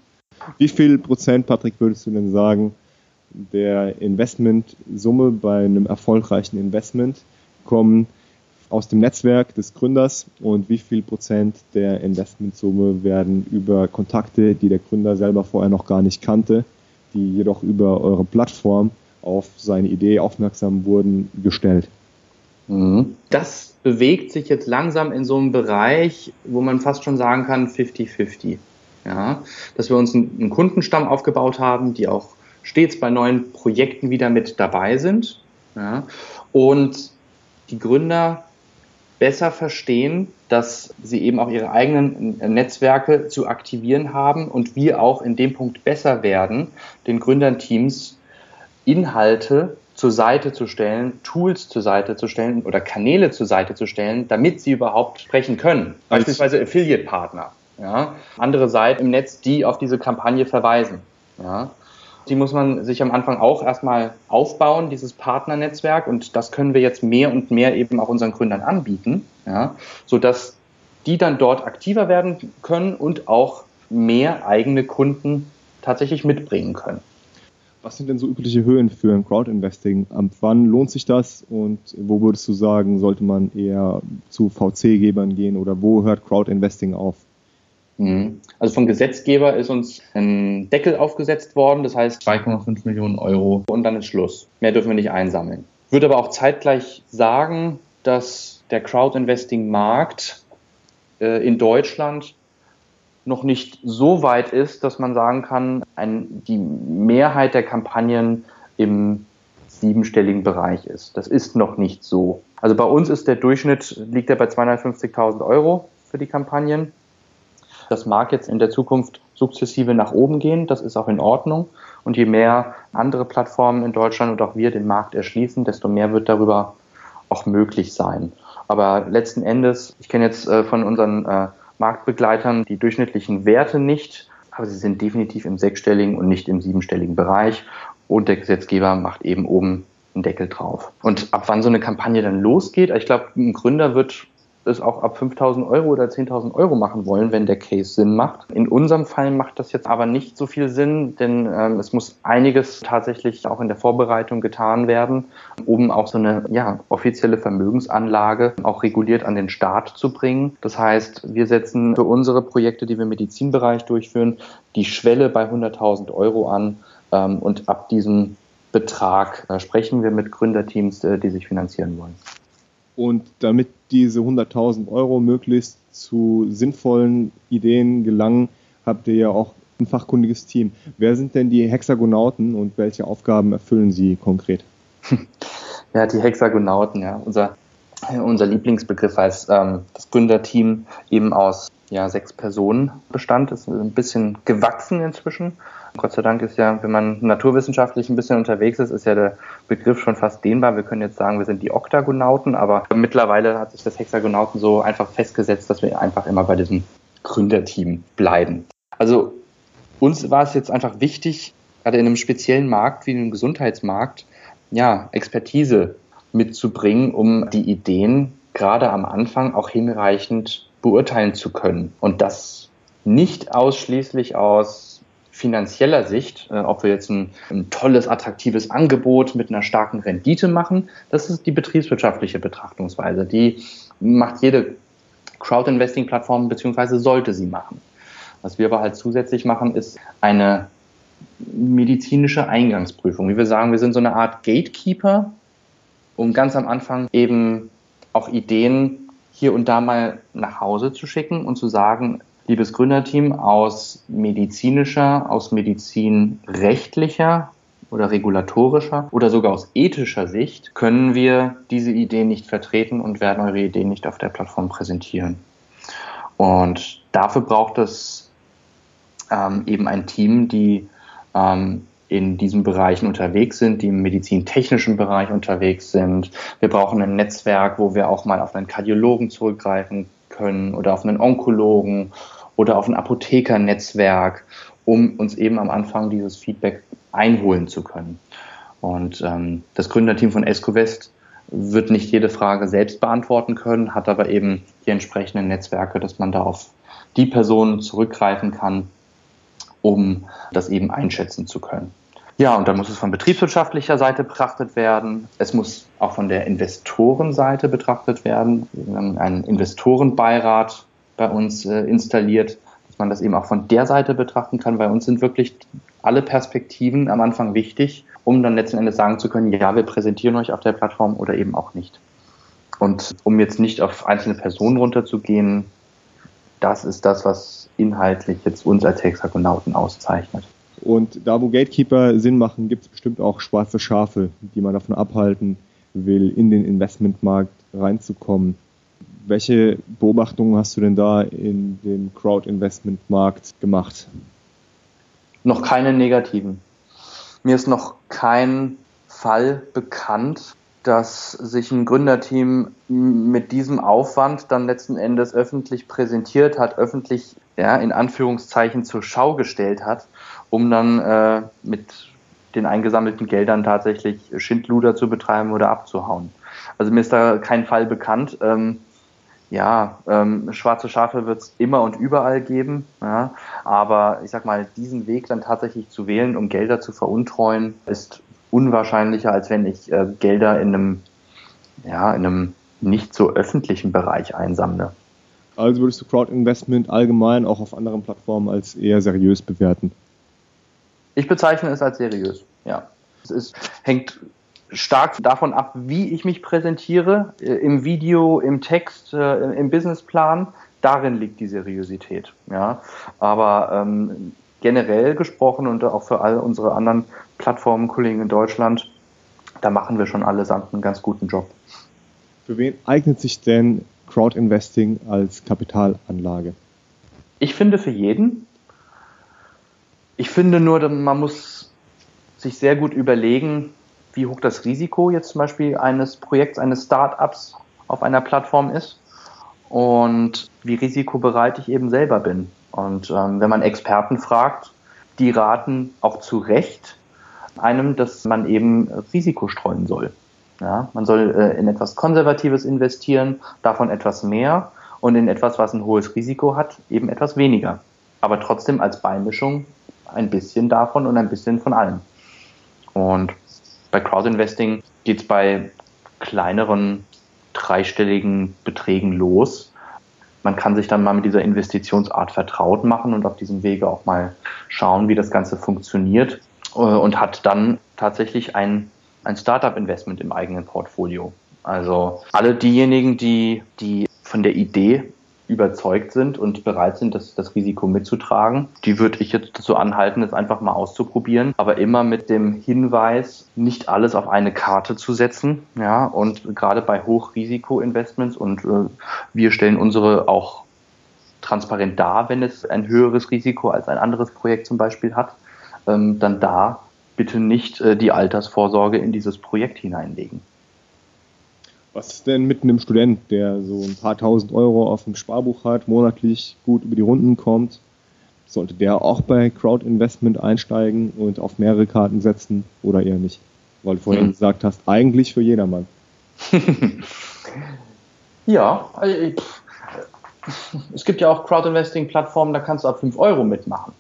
Wie viel Prozent, Patrick, würdest du denn sagen, der Investmentsumme bei einem erfolgreichen Investment kommen aus dem Netzwerk des Gründers und wie viel Prozent der Investmentsumme werden über Kontakte, die der Gründer selber vorher noch gar nicht kannte, die jedoch über eure Plattform auf seine Idee aufmerksam wurden, gestellt? Mhm. Das bewegt sich jetzt langsam in so einem Bereich, wo man fast schon sagen kann 50-50. Ja, dass wir uns einen Kundenstamm aufgebaut haben, die auch stets bei neuen Projekten wieder mit dabei sind. Ja, und die Gründer besser verstehen, dass sie eben auch ihre eigenen Netzwerke zu aktivieren haben und wir auch in dem Punkt besser werden, den Gründerteams Inhalte zur Seite zu stellen, Tools zur Seite zu stellen oder Kanäle zur Seite zu stellen, damit sie überhaupt sprechen können. Beispielsweise Affiliate-Partner. Ja. Andere Seiten im Netz, die auf diese Kampagne verweisen. Ja. Die muss man sich am Anfang auch erstmal aufbauen, dieses Partnernetzwerk. Und das können wir jetzt mehr und mehr eben auch unseren Gründern anbieten, ja, sodass die dann dort aktiver werden können und auch mehr eigene Kunden tatsächlich mitbringen können. Was sind denn so übliche Höhen für ein Crowdinvesting? Ab wann lohnt sich das und wo würdest du sagen, sollte man eher zu VC-Gebern gehen oder wo hört Crowdinvesting auf? Mhm. Also vom Gesetzgeber ist uns ein Deckel aufgesetzt worden, das heißt 2,5 Millionen Euro und dann ist Schluss. Mehr dürfen wir nicht einsammeln. Ich würde aber auch zeitgleich sagen, dass der Crowdinvesting-Markt äh, in Deutschland noch nicht so weit ist, dass man sagen kann, ein, die Mehrheit der Kampagnen im siebenstelligen Bereich ist. Das ist noch nicht so. Also bei uns ist der Durchschnitt, liegt er bei 250.000 Euro für die Kampagnen. Das mag jetzt in der Zukunft sukzessive nach oben gehen, das ist auch in Ordnung. Und je mehr andere Plattformen in Deutschland und auch wir den Markt erschließen, desto mehr wird darüber auch möglich sein. Aber letzten Endes, ich kenne jetzt äh, von unseren äh, Marktbegleitern die durchschnittlichen Werte nicht, aber sie sind definitiv im sechsstelligen und nicht im siebenstelligen Bereich. Und der Gesetzgeber macht eben oben einen Deckel drauf. Und ab wann so eine Kampagne dann losgeht, ich glaube, ein Gründer wird es auch ab 5.000 Euro oder 10.000 Euro machen wollen, wenn der Case Sinn macht. In unserem Fall macht das jetzt aber nicht so viel Sinn, denn ähm, es muss einiges tatsächlich auch in der Vorbereitung getan werden, um auch so eine ja, offizielle Vermögensanlage auch reguliert an den Staat zu bringen. Das heißt, wir setzen für unsere Projekte, die wir im Medizinbereich durchführen, die Schwelle bei 100.000 Euro an ähm, und ab diesem Betrag äh, sprechen wir mit Gründerteams, äh, die sich finanzieren wollen. Und damit diese 100.000 Euro möglichst zu sinnvollen Ideen gelangen, habt ihr ja auch ein fachkundiges Team. Wer sind denn die Hexagonauten und welche Aufgaben erfüllen sie konkret? Ja, die Hexagonauten, ja. Unser, unser Lieblingsbegriff heißt ähm, das Gründerteam eben aus ja, sechs Personen bestand. Ist ein bisschen gewachsen inzwischen. Gott sei Dank ist ja, wenn man naturwissenschaftlich ein bisschen unterwegs ist, ist ja der Begriff schon fast dehnbar. Wir können jetzt sagen, wir sind die Oktagonauten, aber mittlerweile hat sich das Hexagonauten so einfach festgesetzt, dass wir einfach immer bei diesem Gründerteam bleiben. Also uns war es jetzt einfach wichtig, gerade in einem speziellen Markt wie dem Gesundheitsmarkt, ja, Expertise mitzubringen, um die Ideen gerade am Anfang auch hinreichend beurteilen zu können. Und das nicht ausschließlich aus finanzieller Sicht, äh, ob wir jetzt ein, ein, tolles, attraktives Angebot mit einer starken Rendite machen, das ist die betriebswirtschaftliche Betrachtungsweise. Die macht jede Crowd-Investing-Plattform beziehungsweise sollte sie machen. Was wir aber halt zusätzlich machen, ist eine medizinische Eingangsprüfung. Wie wir sagen, wir sind so eine Art Gatekeeper, um ganz am Anfang eben auch Ideen hier und da mal nach Hause zu schicken und zu sagen, liebes Gründerteam, aus medizinischer, aus medizinrechtlicher oder regulatorischer oder sogar aus ethischer Sicht können wir diese Ideen nicht vertreten und werden eure Ideen nicht auf der Plattform präsentieren. Und dafür braucht es ähm, eben ein Team, die ähm, in diesen Bereichen unterwegs sind, die im medizintechnischen Bereich unterwegs sind. Wir brauchen ein Netzwerk, wo wir auch mal auf einen Kardiologen zurückgreifen können oder auf einen Onkologen oder auf ein Apothekernetzwerk, um uns eben am Anfang dieses Feedback einholen zu können. Und ähm, das Gründerteam von ESCOVEST wird nicht jede Frage selbst beantworten können, hat aber eben die entsprechenden Netzwerke, dass man da auf die Personen zurückgreifen kann, um das eben einschätzen zu können. Ja, und dann muss es von betriebswirtschaftlicher Seite betrachtet werden. Es muss auch von der Investorenseite betrachtet werden. Wir haben einen Investorenbeirat bei uns äh, installiert, dass man das eben auch von der Seite betrachten kann. Bei uns sind wirklich alle Perspektiven am Anfang wichtig, um dann letzten Endes sagen zu können, ja, wir präsentieren euch auf der Plattform oder eben auch nicht. Und um jetzt nicht auf einzelne Personen runterzugehen, das ist das, was inhaltlich jetzt uns als Hexagonauten auszeichnet. Und da, wo Gatekeeper Sinn machen, gibt es bestimmt auch schwarze Schafe, die man davon abhalten will, in den Investmentmarkt reinzukommen. Welche Beobachtungen hast du denn da in dem Crowd-Investment-Markt gemacht? Noch keine negativen. Mir ist noch kein Fall bekannt, dass sich ein Gründerteam mit diesem Aufwand dann letzten Endes öffentlich präsentiert hat, öffentlich ja, in Anführungszeichen zur Schau gestellt hat, um dann äh, mit den eingesammelten Geldern tatsächlich Schindluder zu betreiben oder abzuhauen. Also mir ist da kein Fall bekannt. Ähm, ja, ähm, schwarze Schafe wird es immer und überall geben. Ja, aber ich sag mal, diesen Weg dann tatsächlich zu wählen, um Gelder zu veruntreuen, ist unwahrscheinlicher, als wenn ich äh, Gelder in einem, ja, in einem nicht so öffentlichen Bereich einsammle. Also würdest du Crowdinvestment allgemein auch auf anderen Plattformen als eher seriös bewerten? Ich bezeichne es als seriös, ja. Es ist, hängt stark davon ab, wie ich mich präsentiere, äh, im Video, im Text, äh, im Businessplan. Darin liegt die Seriosität. Ja. Aber ähm, generell gesprochen und auch für all unsere anderen Plattformenkollegen in Deutschland, da machen wir schon allesamt einen ganz guten Job. Für wen eignet sich denn Crowdinvesting als Kapitalanlage? Ich finde für jeden. Ich finde nur, man muss sich sehr gut überlegen, wie hoch das Risiko jetzt zum Beispiel eines Projekts, eines Startups auf einer Plattform ist und wie risikobereit ich eben selber bin. Und ähm, wenn man Experten fragt, die raten auch zu Recht einem, dass man eben Risiko streuen soll. Ja, man soll äh, in etwas Konservatives investieren, davon etwas mehr und in etwas, was ein hohes Risiko hat, eben etwas weniger. Aber trotzdem als Beimischung ein bisschen davon und ein bisschen von allem. Und bei Crowdinvesting geht es bei kleineren dreistelligen Beträgen los. Man kann sich dann mal mit dieser Investitionsart vertraut machen und auf diesem Wege auch mal schauen, wie das Ganze funktioniert äh, und hat dann tatsächlich ein, ein Startup-Investment im eigenen Portfolio. Also alle diejenigen, die, die von der Idee überzeugt sind und bereit sind, das, das Risiko mitzutragen. Die würde ich jetzt so anhalten, es einfach mal auszuprobieren, aber immer mit dem Hinweis, nicht alles auf eine Karte zu setzen. Ja, und gerade bei Hochrisiko-Investments und äh, wir stellen unsere auch transparent dar, wenn es ein höheres Risiko als ein anderes Projekt zum Beispiel hat, ähm, dann da bitte nicht äh, die Altersvorsorge in dieses Projekt hineinlegen. Was ist denn mit einem Student, der so ein paar tausend Euro auf dem Sparbuch hat, monatlich gut über die Runden kommt? Sollte der auch bei Crowd-Investment einsteigen und auf mehrere Karten setzen oder eher nicht? Weil du vorhin mhm. gesagt hast, eigentlich für jedermann. ja, also, es gibt ja auch Crowd-Investing-Plattformen, da kannst du ab 5 Euro mitmachen.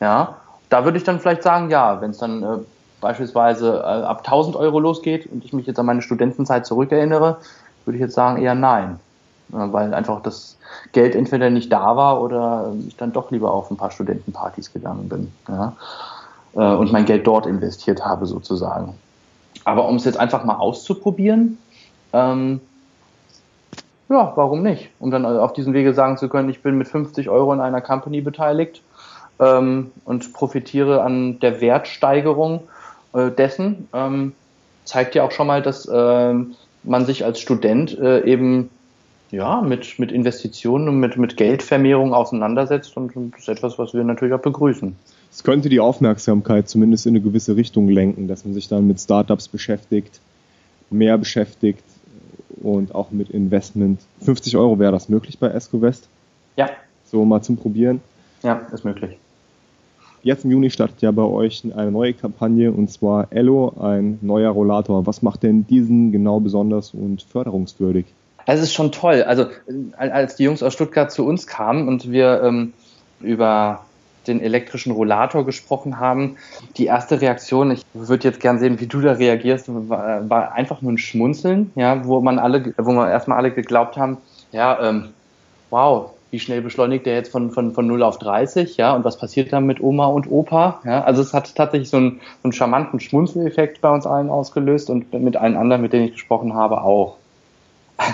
Ja, da würde ich dann vielleicht sagen, ja, wenn es dann äh, beispielsweise äh, ab 1000 Euro losgeht und ich mich jetzt an meine Studentenzeit zurückerinnere, würde ich jetzt sagen eher nein. weil einfach das Geld entweder nicht da war oder ich dann doch lieber auf ein paar Studentenpartys gegangen bin. Ja? Äh, und mein Geld dort investiert habe sozusagen. Aber um es jetzt einfach mal auszuprobieren, ähm, ja, warum nicht? Um dann auf diesem Wege sagen zu können, ich bin mit 50 Euro in einer Company beteiligt ähm, und profitiere an der Wertsteigerung äh, dessen ähm, zeigt ja auch schon mal, dass äh, man sich als Student äh, eben ja, mit, mit Investitionen und mit, mit Geldvermehrung auseinandersetzt und das ist etwas, was wir natürlich auch begrüßen. Es könnte die Aufmerksamkeit zumindest in eine gewisse Richtung lenken, dass man sich dann mit Startups beschäftigt, mehr beschäftigt und auch mit Investment. 50 Euro wäre das möglich bei EscoVest? Ja. So mal zum Probieren? Ja, ist möglich. Jetzt im Juni startet ja bei euch eine neue Kampagne und zwar Ello, ein neuer Rollator. Was macht denn diesen genau besonders und förderungswürdig? Es ist schon toll. Also als die Jungs aus Stuttgart zu uns kamen und wir ähm, über den elektrischen Rollator gesprochen haben, die erste Reaktion, ich würde jetzt gern sehen, wie du da reagierst, war, war einfach nur ein Schmunzeln, ja, wo man alle, wo wir erstmal alle geglaubt haben, ja, ähm, wow, wie schnell beschleunigt der jetzt von, von, von 0 auf 30, ja, und was passiert dann mit Oma und Opa, ja, also es hat tatsächlich so einen, so einen charmanten Schmunzeleffekt bei uns allen ausgelöst und mit allen anderen, mit denen ich gesprochen habe, auch.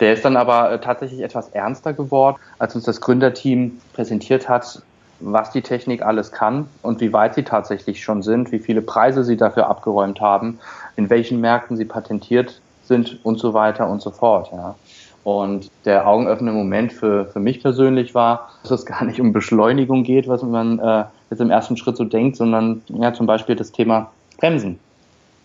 Der ist dann aber äh, tatsächlich etwas ernster geworden, als uns das Gründerteam präsentiert hat, was die Technik alles kann und wie weit sie tatsächlich schon sind, wie viele Preise sie dafür abgeräumt haben, in welchen Märkten sie patentiert sind und so weiter und so fort. Ja. Und der augenöffnende Moment für, für mich persönlich war, dass es gar nicht um Beschleunigung geht, was man äh, jetzt im ersten Schritt so denkt, sondern ja zum Beispiel das Thema Bremsen.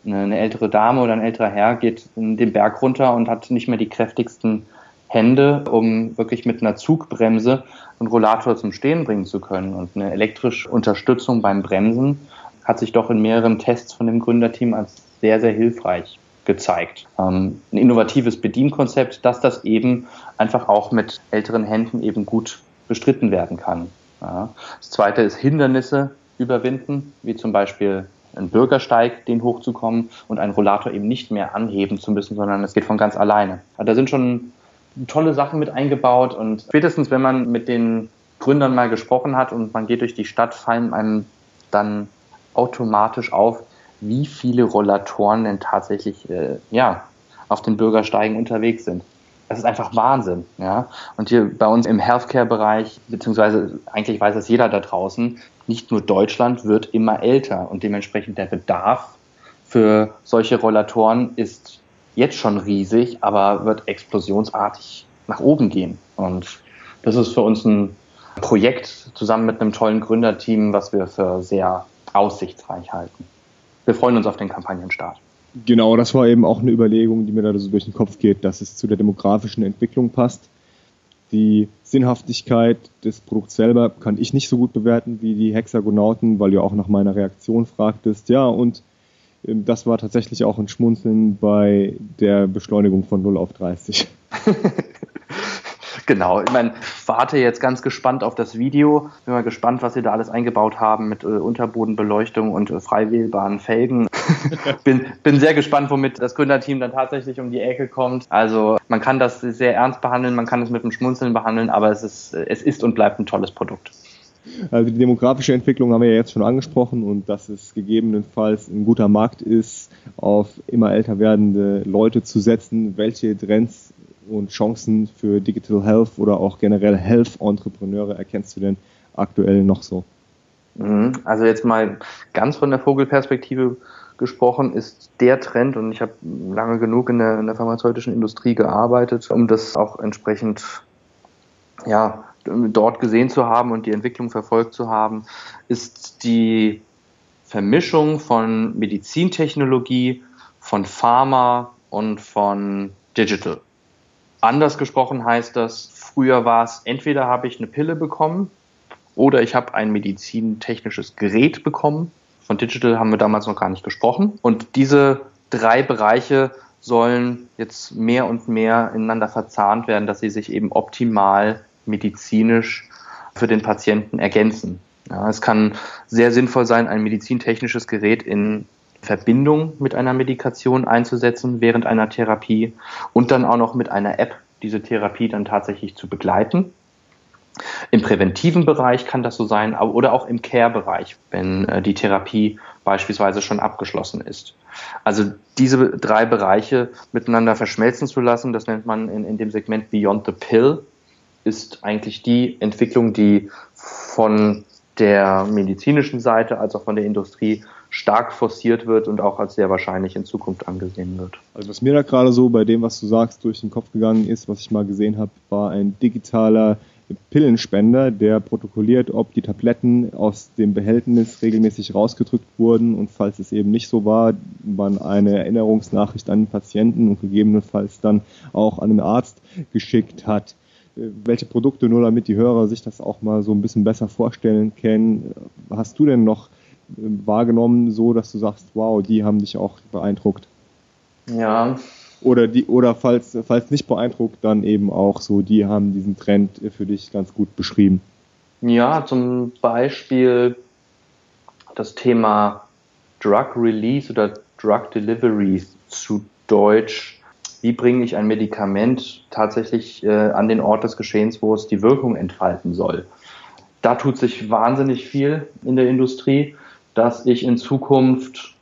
eine ältere Dame oder ein älterer Herr geht den Berg runter und hat nicht mehr die kräftigsten Hände, um wirklich mit einer Zugbremse einen Rollator zum Stehen bringen zu können. Und eine elektrische Unterstützung beim Bremsen hat sich doch in mehreren Tests von dem Gründerteam als sehr, sehr hilfreich gezeigt. Ähm, ein innovatives Bedienkonzept, dass das eben einfach auch mit älteren Händen eben gut bestritten werden kann. Ja. Das zweite ist Hindernisse überwinden, wie zum Beispiel einen Bürgersteig, den hochzukommen und einen Rollator eben nicht mehr anheben zu müssen, sondern es geht von ganz alleine. Also da sind schon tolle Sachen mit eingebaut und spätestens, wenn man mit den Gründern mal gesprochen hat und man geht durch die Stadt, fallen einem dann automatisch auf, wie viele Rollatoren denn tatsächlich äh, ja, auf den Bürgersteigen unterwegs sind. Das ist einfach Wahnsinn. Ja? Und hier bei uns im Healthcare-Bereich, beziehungsweise eigentlich weiß es jeder da draußen, nicht nur Deutschland wird immer älter und dementsprechend der Bedarf für solche Rollatoren ist jetzt schon riesig, aber wird explosionsartig nach oben gehen. Und das ist für uns ein Projekt zusammen mit einem tollen Gründerteam, was wir für sehr aussichtsreich halten. Wir freuen uns auf den Kampagnenstart. Genau, das war eben auch eine Überlegung, die mir da so durch den Kopf geht, dass es zu der demografischen Entwicklung passt. Die Sinnhaftigkeit des Produkts selber kann ich nicht so gut bewerten wie die Hexagonauten, weil du auch nach meiner Reaktion fragtest. Ja, und ähm, das war tatsächlich auch ein Schmunzeln bei der Beschleunigung von 0 auf 30. Genau, ich meine, warte jetzt ganz gespannt auf das Video. Bin mal gespannt, was sie da alles eingebaut haben mit äh, Unterbodenbeleuchtung und äh, frei wählbaren Felgen. bin, bin sehr gespannt, womit das Gründerteam dann tatsächlich um die Ecke kommt. Also man kann das sehr ernst behandeln, man kann es mit einem Schmunzeln behandeln, aber es ist, es ist und bleibt ein tolles Produkt. Also die demografische Entwicklung haben wir ja jetzt schon angesprochen und dass es gegebenenfalls ein guter Markt ist, auf immer älter werdende Leute zu setzen. Welche Trends und Chancen für Digital Health oder auch generell Health-Entrepreneure erkennst du denn aktuell noch so? Mhm. Also jetzt mal ganz von der Vogelperspektive gesprochen, ist der Trend, und ich habe lange genug in der, in der pharmazeutischen Industrie gearbeitet, um das auch entsprechend ja, dort gesehen zu haben und die Entwicklung verfolgt zu haben, ist die Vermischung von Medizintechnologie, von Pharma und von Digital. Anders gesprochen heißt das, früher war es, entweder habe ich eine Pille bekommen oder ich habe ein medizintechnisches Gerät bekommen. Von Digital haben wir damals noch gar nicht gesprochen. Und diese drei Bereiche sollen jetzt mehr und mehr ineinander verzahnt werden, dass sie sich eben optimal medizinisch für den Patienten ergänzen. Ja, es kann sehr sinnvoll sein, ein medizintechnisches Gerät in Verbindung mit einer Medikation einzusetzen während einer Therapie und dann auch noch mit einer App diese Therapie dann tatsächlich zu begleiten. Im präventiven Bereich kann das so sein oder auch im Care-Bereich, wenn äh, die Therapie beispielsweise schon abgeschlossen ist. Also diese drei Bereiche miteinander verschmelzen zu lassen, das nennt man in, in dem Segment Beyond the Pill, ist eigentlich die Entwicklung, die von der medizinischen Seite als auch von der Industrie stark forciert wird und auch als sehr wahrscheinlich in Zukunft angesehen wird. Also was mir da gerade so bei dem, was du sagst, durch den Kopf gegangen ist, was ich mal gesehen habe, war ein digitaler Pillenspender, der protokolliert, ob die Tabletten aus dem Behältnis regelmäßig rausgedrückt wurden und falls es eben nicht so war, man eine Erinnerungsnachricht an den Patienten und gegebenenfalls dann auch an den Arzt geschickt hat. Welche Produkte, nur damit die Hörer sich das auch mal so ein bisschen besser vorstellen können, hast du denn noch wahrgenommen, so dass du sagst, wow, die haben dich auch beeindruckt? Ja. Oder die, oder falls, falls nicht beeindruckt, dann eben auch so, die haben diesen Trend für dich ganz gut beschrieben. Ja, zum Beispiel das Thema Drug Release oder Drug Delivery zu Deutsch. Wie bringe ich ein Medikament tatsächlich äh, an den Ort des Geschehens, wo es die Wirkung entfalten soll? Da tut sich wahnsinnig viel in der Industrie dass ich in Zukunft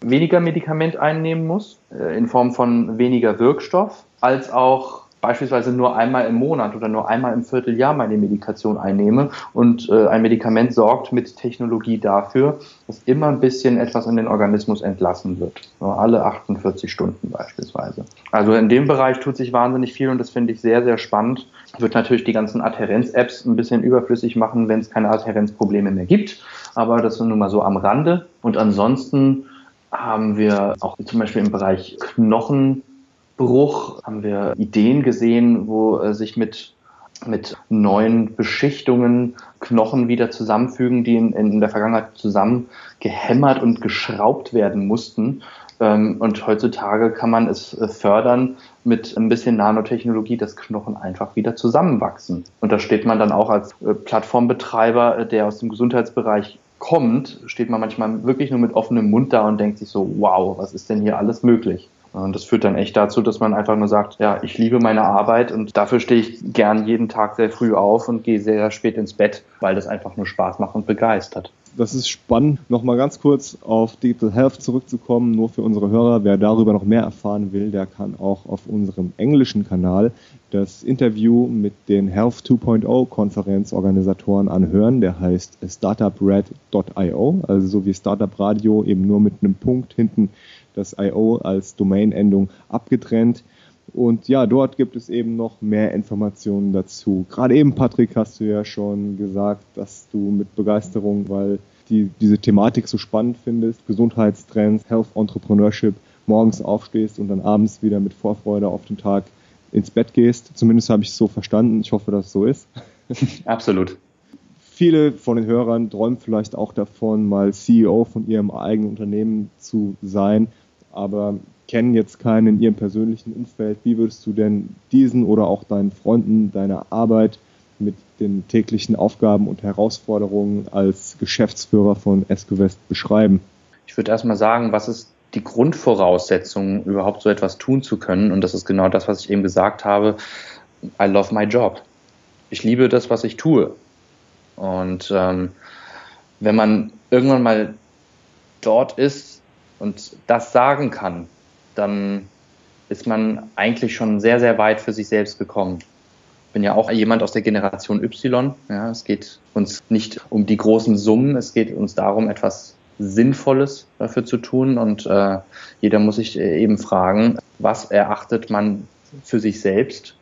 weniger Medikament einnehmen muss, äh, in Form von weniger Wirkstoff, als auch beispielsweise nur einmal im Monat oder nur einmal im Vierteljahr meine Medikation einnehme. Und äh, ein Medikament sorgt mit Technologie dafür, dass immer ein bisschen etwas in den Organismus entlassen wird. So alle 48 Stunden beispielsweise. Also in dem Bereich tut sich wahnsinnig viel und das finde ich sehr, sehr spannend. Wird natürlich die ganzen Adhärenz-Apps ein bisschen überflüssig machen, wenn es keine Adhärenzprobleme mehr gibt aber das nur mal so am Rande. Und ansonsten haben wir auch zum Beispiel im Bereich Knochenbruch haben wir Ideen gesehen, wo äh, sich mit mit neuen Beschichtungen Knochen wieder zusammenfügen, die in, in der Vergangenheit zusammen gehämmert und geschraubt werden mussten. Ähm, und heutzutage kann man es äh, fördern mit ein bisschen Nanotechnologie, dass Knochen einfach wieder zusammenwachsen. Und da steht man dann auch als äh, Plattformbetreiber, der aus dem Gesundheitsbereich kommt, steht man manchmal wirklich nur mit offenem Mund da und denkt sich so, wow, was ist denn hier alles möglich? Und das führt dann echt dazu, dass man einfach nur sagt, ja, ich liebe meine Arbeit und dafür stehe ich gern jeden Tag sehr früh auf und gehe sehr spät ins Bett, weil das einfach nur Spaß macht und begeistert. Das ist spannend. Nochmal ganz kurz auf Digital Health zurückzukommen, nur für unsere Hörer. Wer darüber noch mehr erfahren will, der kann auch auf unserem englischen Kanal das Interview mit den Health 2.0 Konferenzorganisatoren anhören. Der heißt startupred.io, also so wie Startup Radio, eben nur mit einem Punkt hinten das IO als Domain-Endung abgetrennt. Und ja, dort gibt es eben noch mehr Informationen dazu. Gerade eben, Patrick, hast du ja schon gesagt, dass du mit Begeisterung, weil die, diese Thematik so spannend findest, Gesundheitstrends, Health Entrepreneurship, morgens aufstehst und dann abends wieder mit Vorfreude auf den Tag ins Bett gehst. Zumindest habe ich es so verstanden. Ich hoffe, dass es so ist. Absolut. Viele von den Hörern träumen vielleicht auch davon, mal CEO von ihrem eigenen Unternehmen zu sein aber kennen jetzt keinen in ihrem persönlichen Umfeld. Wie würdest du denn diesen oder auch deinen Freunden deine Arbeit mit den täglichen Aufgaben und Herausforderungen als Geschäftsführer von Escovest beschreiben? Ich würde erstmal sagen, was ist die Grundvoraussetzung, überhaupt so etwas tun zu können? Und das ist genau das, was ich eben gesagt habe. I love my job. Ich liebe das, was ich tue. Und ähm, wenn man irgendwann mal dort ist, und das sagen kann, dann ist man eigentlich schon sehr, sehr weit für sich selbst gekommen. Bin ja auch jemand aus der Generation Y. Ja, es geht uns nicht um die großen Summen, es geht uns darum, etwas Sinnvolles dafür zu tun. Und äh, jeder muss sich eben fragen, was erachtet man für sich selbst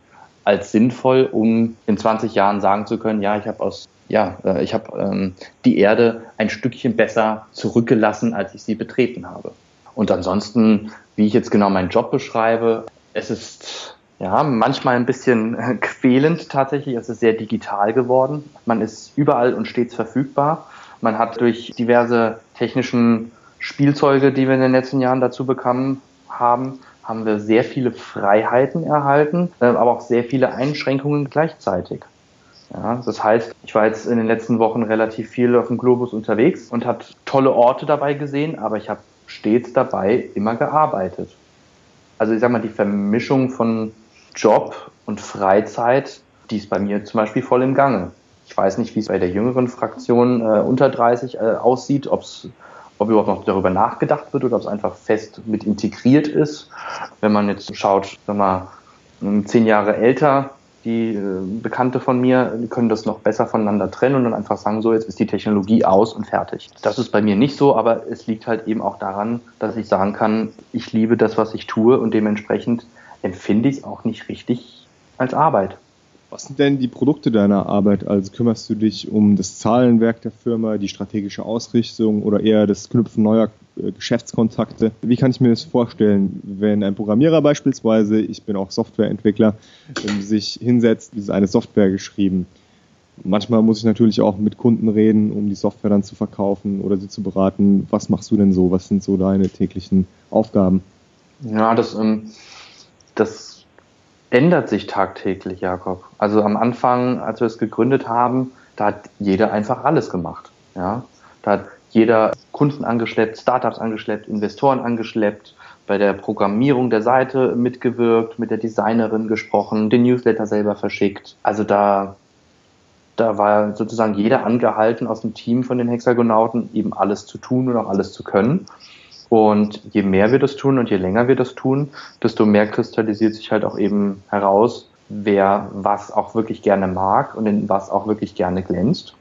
als sinnvoll, um in 20 Jahren sagen zu können, ja, ich habe aus ja, äh, ich habe ähm, die Erde ein Stückchen besser zurückgelassen, als ich sie betreten habe. Und ansonsten, wie ich jetzt genau meinen Job beschreibe, es ist ja manchmal ein bisschen quälend tatsächlich. Es ist sehr digital geworden. Man ist überall und stets verfügbar. Man hat durch diverse technischen Spielzeuge, die wir in den letzten Jahren dazu bekommen haben, haben wir sehr viele Freiheiten erhalten, äh, aber auch sehr viele Einschränkungen gleichzeitig. Ja, das heißt, ich war jetzt in den letzten Wochen relativ viel auf dem Globus unterwegs und habe tolle Orte dabei gesehen, aber ich habe stets dabei immer gearbeitet. Also ich sag mal, die Vermischung von Job und Freizeit, die ist bei mir zum Beispiel voll im Gange. Ich weiß nicht, wie es bei der jüngeren Fraktion äh, unter 30 äh, aussieht, ob's, ob überhaupt noch darüber nachgedacht wird oder ob es einfach fest mit integriert ist. Wenn man jetzt schaut, sag mal, zehn Jahre älter, die äh, Bekannte von mir, können das noch besser voneinander trennen und dann einfach sagen, so, jetzt ist die Technologie aus und fertig. Das ist bei mir nicht so, aber es liegt halt eben auch daran, dass ich sagen kann, ich liebe das, was ich tue und dementsprechend empfinde ich es auch nicht richtig als Arbeit. Was sind denn die Produkte deiner Arbeit? Also kümmerst du dich um das Zahlenwerk der Firma, die strategische Ausrichtung oder eher das Knüpfen neuer äh, Geschäftskontakte? Wie kann ich mir das vorstellen, wenn ein Programmierer beispielsweise, ich bin auch Softwareentwickler, ähm, sich hinsetzt, ist eine Software geschrieben? Manchmal muss ich natürlich auch mit Kunden reden, um die Software dann zu verkaufen oder sie zu beraten. Was machst du denn so? Was sind so deine täglichen Aufgaben? Ja, das, ähm, das ändert sich tagtäglich, Jakob. Also am Anfang, als wir es gegründet haben, da hat jeder einfach alles gemacht. Ja, da hat jeder Kunden angeschleppt, Startups angeschleppt, Investoren angeschleppt, bei der Programmierung der Seite mitgewirkt, mit der Designerin gesprochen, den Newsletter selber verschickt. Also da, da war sozusagen jeder angehalten aus dem Team von den Hexagonauten eben alles zu tun und auch alles zu können. Und je mehr wir das tun und je länger wir das tun, desto mehr kristallisiert sich halt auch eben heraus, wer was auch wirklich gerne mag und in was auch wirklich gerne glänzt.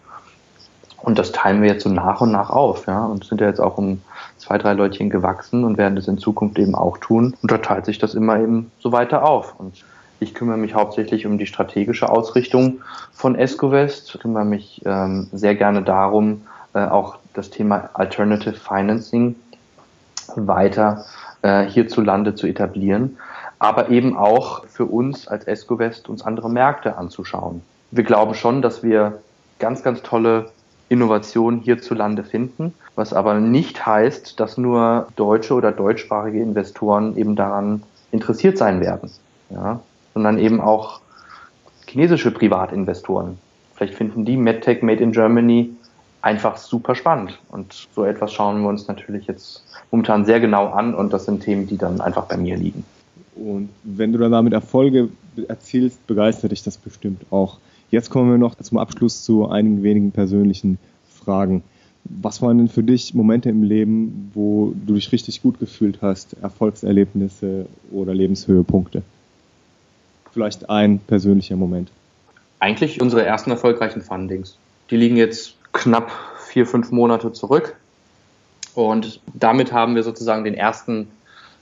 Und das teilen wir jetzt so nach und nach auf, ja, und sind ja jetzt auch um zwei, drei Leutchen gewachsen und werden das in Zukunft eben auch tun. Und da teilt sich das immer eben so weiter auf. Und ich kümmere mich hauptsächlich um die strategische Ausrichtung von Escovest, kümmere mich ähm, sehr gerne darum, äh, auch das Thema Alternative Financing weiter äh, hierzulande zu etablieren, aber eben auch für uns als ESCOWEST uns andere Märkte anzuschauen. Wir glauben schon, dass wir ganz, ganz tolle Innovationen hierzulande finden, was aber nicht heißt, dass nur deutsche oder deutschsprachige Investoren eben daran interessiert sein werden, ja, sondern eben auch chinesische Privatinvestoren. Vielleicht finden die MedTech Made in Germany einfach super spannend. Und so etwas schauen wir uns natürlich jetzt momentan sehr genau an und das sind Themen, die dann einfach bei mir liegen. Und wenn du dann damit Erfolge erzielst, begeistert dich das bestimmt auch. Jetzt kommen wir noch zum Abschluss zu einigen wenigen persönlichen Fragen. Was waren denn für dich Momente im Leben, wo du dich richtig gut gefühlt hast, Erfolgserlebnisse oder Lebenshöhepunkte? Vielleicht ein persönlicher Moment. Eigentlich unsere ersten erfolgreichen Fundings. Die liegen jetzt knapp vier, fünf Monate zurück. Und damit haben wir sozusagen den ersten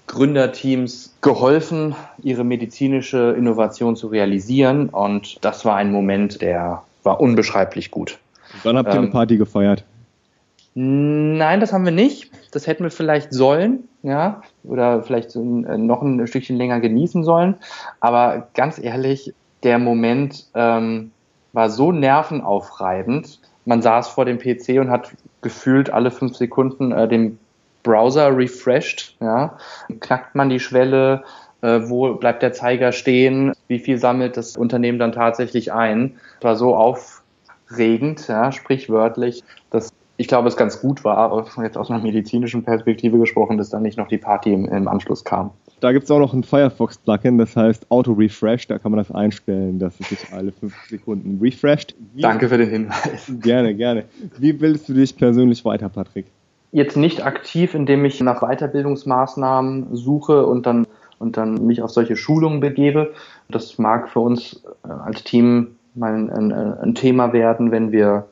Gründerteams geholfen, ihre medizinische Innovation zu realisieren. Und das war ein Moment, der war unbeschreiblich gut. Dann habt ihr ähm, eine Party gefeiert. Nein, das haben wir nicht. Das hätten wir vielleicht sollen, ja, oder vielleicht noch ein Stückchen länger genießen sollen. Aber ganz ehrlich, der Moment ähm, war so nervenaufreibend. Man saß vor dem PC und hat gefühlt alle fünf Sekunden äh, den Browser refreshed, ja, knackt man die Schwelle, äh, wo bleibt der Zeiger stehen, wie viel sammelt das Unternehmen dann tatsächlich ein. Das war so aufregend, ja, sprichwörtlich, dass ich glaube, es ganz gut war, jetzt aus einer medizinischen Perspektive gesprochen, dass dann nicht noch die Party im, im Anschluss kam. Da gibt es auch noch ein Firefox-Plugin, das heißt Auto Refresh. Da kann man das einstellen, dass es sich alle fünf Sekunden refresht. Wie Danke für den Hinweis. Gerne, gerne. Wie bildest du dich persönlich weiter, Patrick? jetzt nicht aktiv, indem ich nach Weiterbildungsmaßnahmen suche und dann, und dann mich auf solche Schulungen begebe. Das mag für uns äh, als Team mal ein, ein Thema werden, wenn wir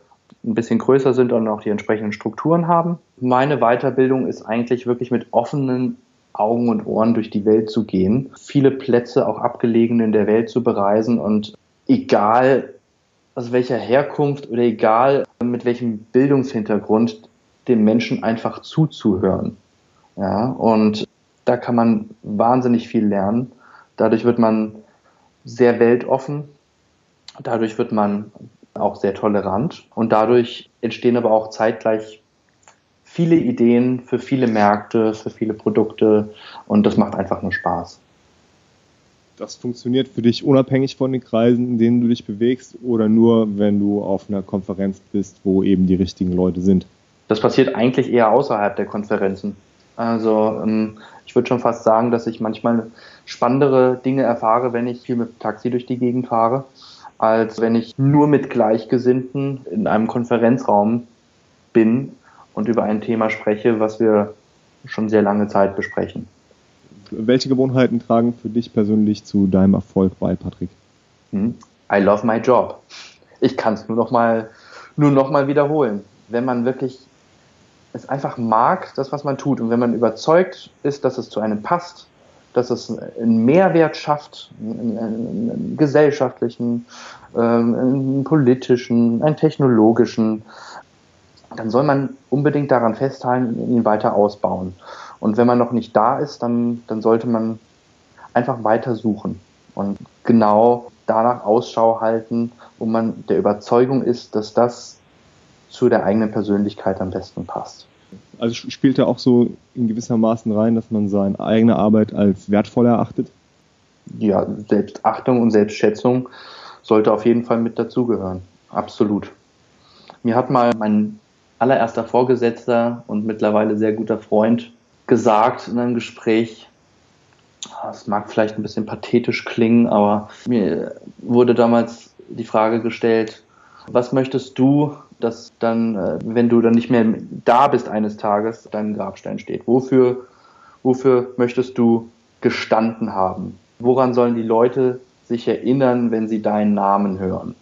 ein bisschen größer sind und auch die entsprechenden Strukturen haben. Meine Weiterbildung ist eigentlich wirklich mit offenen Augen und Ohren durch die Welt zu gehen, viele Plätze auch abgelegen in der Welt zu bereisen und egal aus welcher Herkunft oder egal mit welchem Bildungshintergrund dem Menschen einfach zuzuhören. Ja, und da kann man wahnsinnig viel lernen. Dadurch wird man sehr weltoffen. Dadurch wird man auch sehr tolerant. Und dadurch entstehen aber auch zeitgleich viele Ideen für viele Märkte, für viele Produkte. Und das macht einfach nur Spaß. Das funktioniert für dich unabhängig von den Kreisen, in denen du dich bewegst oder nur, wenn du auf einer Konferenz bist, wo eben die richtigen Leute sind? Das passiert eigentlich eher außerhalb der Konferenzen. Also ähm, ich würde schon fast sagen, dass ich manchmal spannendere Dinge erfahre, wenn ich viel mit Taxi durch die Gegend fahre, als wenn ich nur mit Gleichgesinnten in einem Konferenzraum bin und über ein Thema spreche, was wir schon sehr lange Zeit besprechen. Welche Gewohnheiten tragen für dich persönlich zu deinem Erfolg bei, Patrick? Hm? I love my job. Ich kann es nur noch mal nur noch mal wiederholen. Wenn man wirklich es einfach mag, das, was man tut. Und wenn man überzeugt ist, dass es zu einem passt, dass es einen Mehrwert schafft, einen, einen gesellschaftlichen, ähm, einen politischen, einen technologischen, dann soll man unbedingt daran festhalten und ihn weiter ausbauen. Und wenn man noch nicht da ist, dann, dann sollte man einfach weiter suchen und genau danach Ausschau halten, wo man der Überzeugung ist, dass das zu der eigenen Persönlichkeit am besten passt. Also spielt er auch so in gewissermaßen rein, dass man seine eigene Arbeit als wertvoll erachtet? Ja, Selbstachtung und Selbstschätzung sollte auf jeden Fall mit dazugehören. Absolut. Mir hat mal mein allererster Vorgesetzter und mittlerweile sehr guter Freund gesagt in einem Gespräch, es mag vielleicht ein bisschen pathetisch klingen, aber mir wurde damals die Frage gestellt, was möchtest du, dass dann, äh, wenn du dann nicht mehr da bist eines Tages, dein Grabstein steht? Wofür, wofür möchtest du gestanden haben? Woran sollen die Leute sich erinnern, wenn sie deinen Namen hören?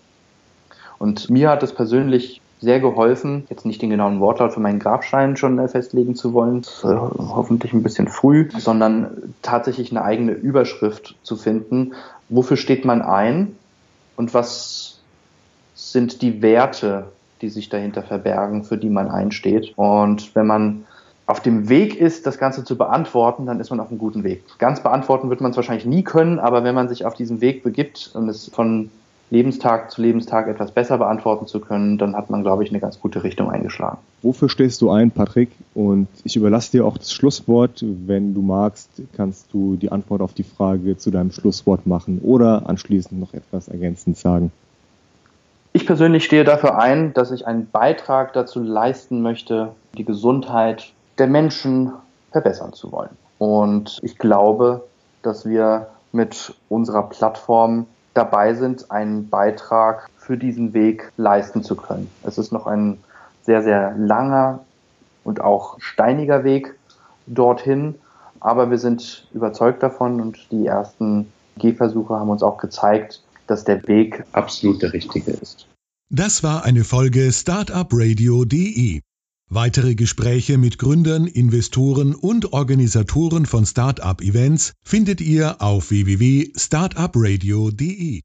Und mir hat es persönlich sehr geholfen, jetzt nicht den genauen Wortlaut für meinen Grabstein schon äh, festlegen zu wollen, äh, hoffentlich ein bisschen früh, sondern tatsächlich eine eigene Überschrift zu finden. Wofür steht man ein und was sind die Werte, die sich dahinter verbergen, für die man einsteht. Und wenn man auf dem Weg ist, das Ganze zu beantworten, dann ist man auf einem guten Weg. Ganz beantworten wird man es wahrscheinlich nie können, aber wenn man sich auf diesen Weg begibt und es von Lebenstag zu Lebenstag etwas besser beantworten zu können, dann hat man, glaube ich, eine ganz gute Richtung eingeschlagen. Wofür stehst du ein, Patrick? Und ich überlasse dir auch das Schlusswort. Wenn du magst, kannst du die Antwort auf die Frage zu deinem Schlusswort machen oder anschließend noch etwas ergänzend sagen. Ich persönlich stehe dafür ein, dass ich einen Beitrag dazu leisten möchte, die Gesundheit der Menschen verbessern zu wollen. Und ich glaube, dass wir mit unserer Plattform dabei sind, einen Beitrag für diesen Weg leisten zu können. Es ist noch ein sehr, sehr langer und auch steiniger Weg dorthin, aber wir sind überzeugt davon und die ersten Gehversuche haben uns auch gezeigt, dass der Weg absolut der richtige ist. Das war eine Folge Startupradio.de. Weitere Gespräche mit Gründern, Investoren und Organisatoren von Startup-Events findet ihr auf www.startupradio.de.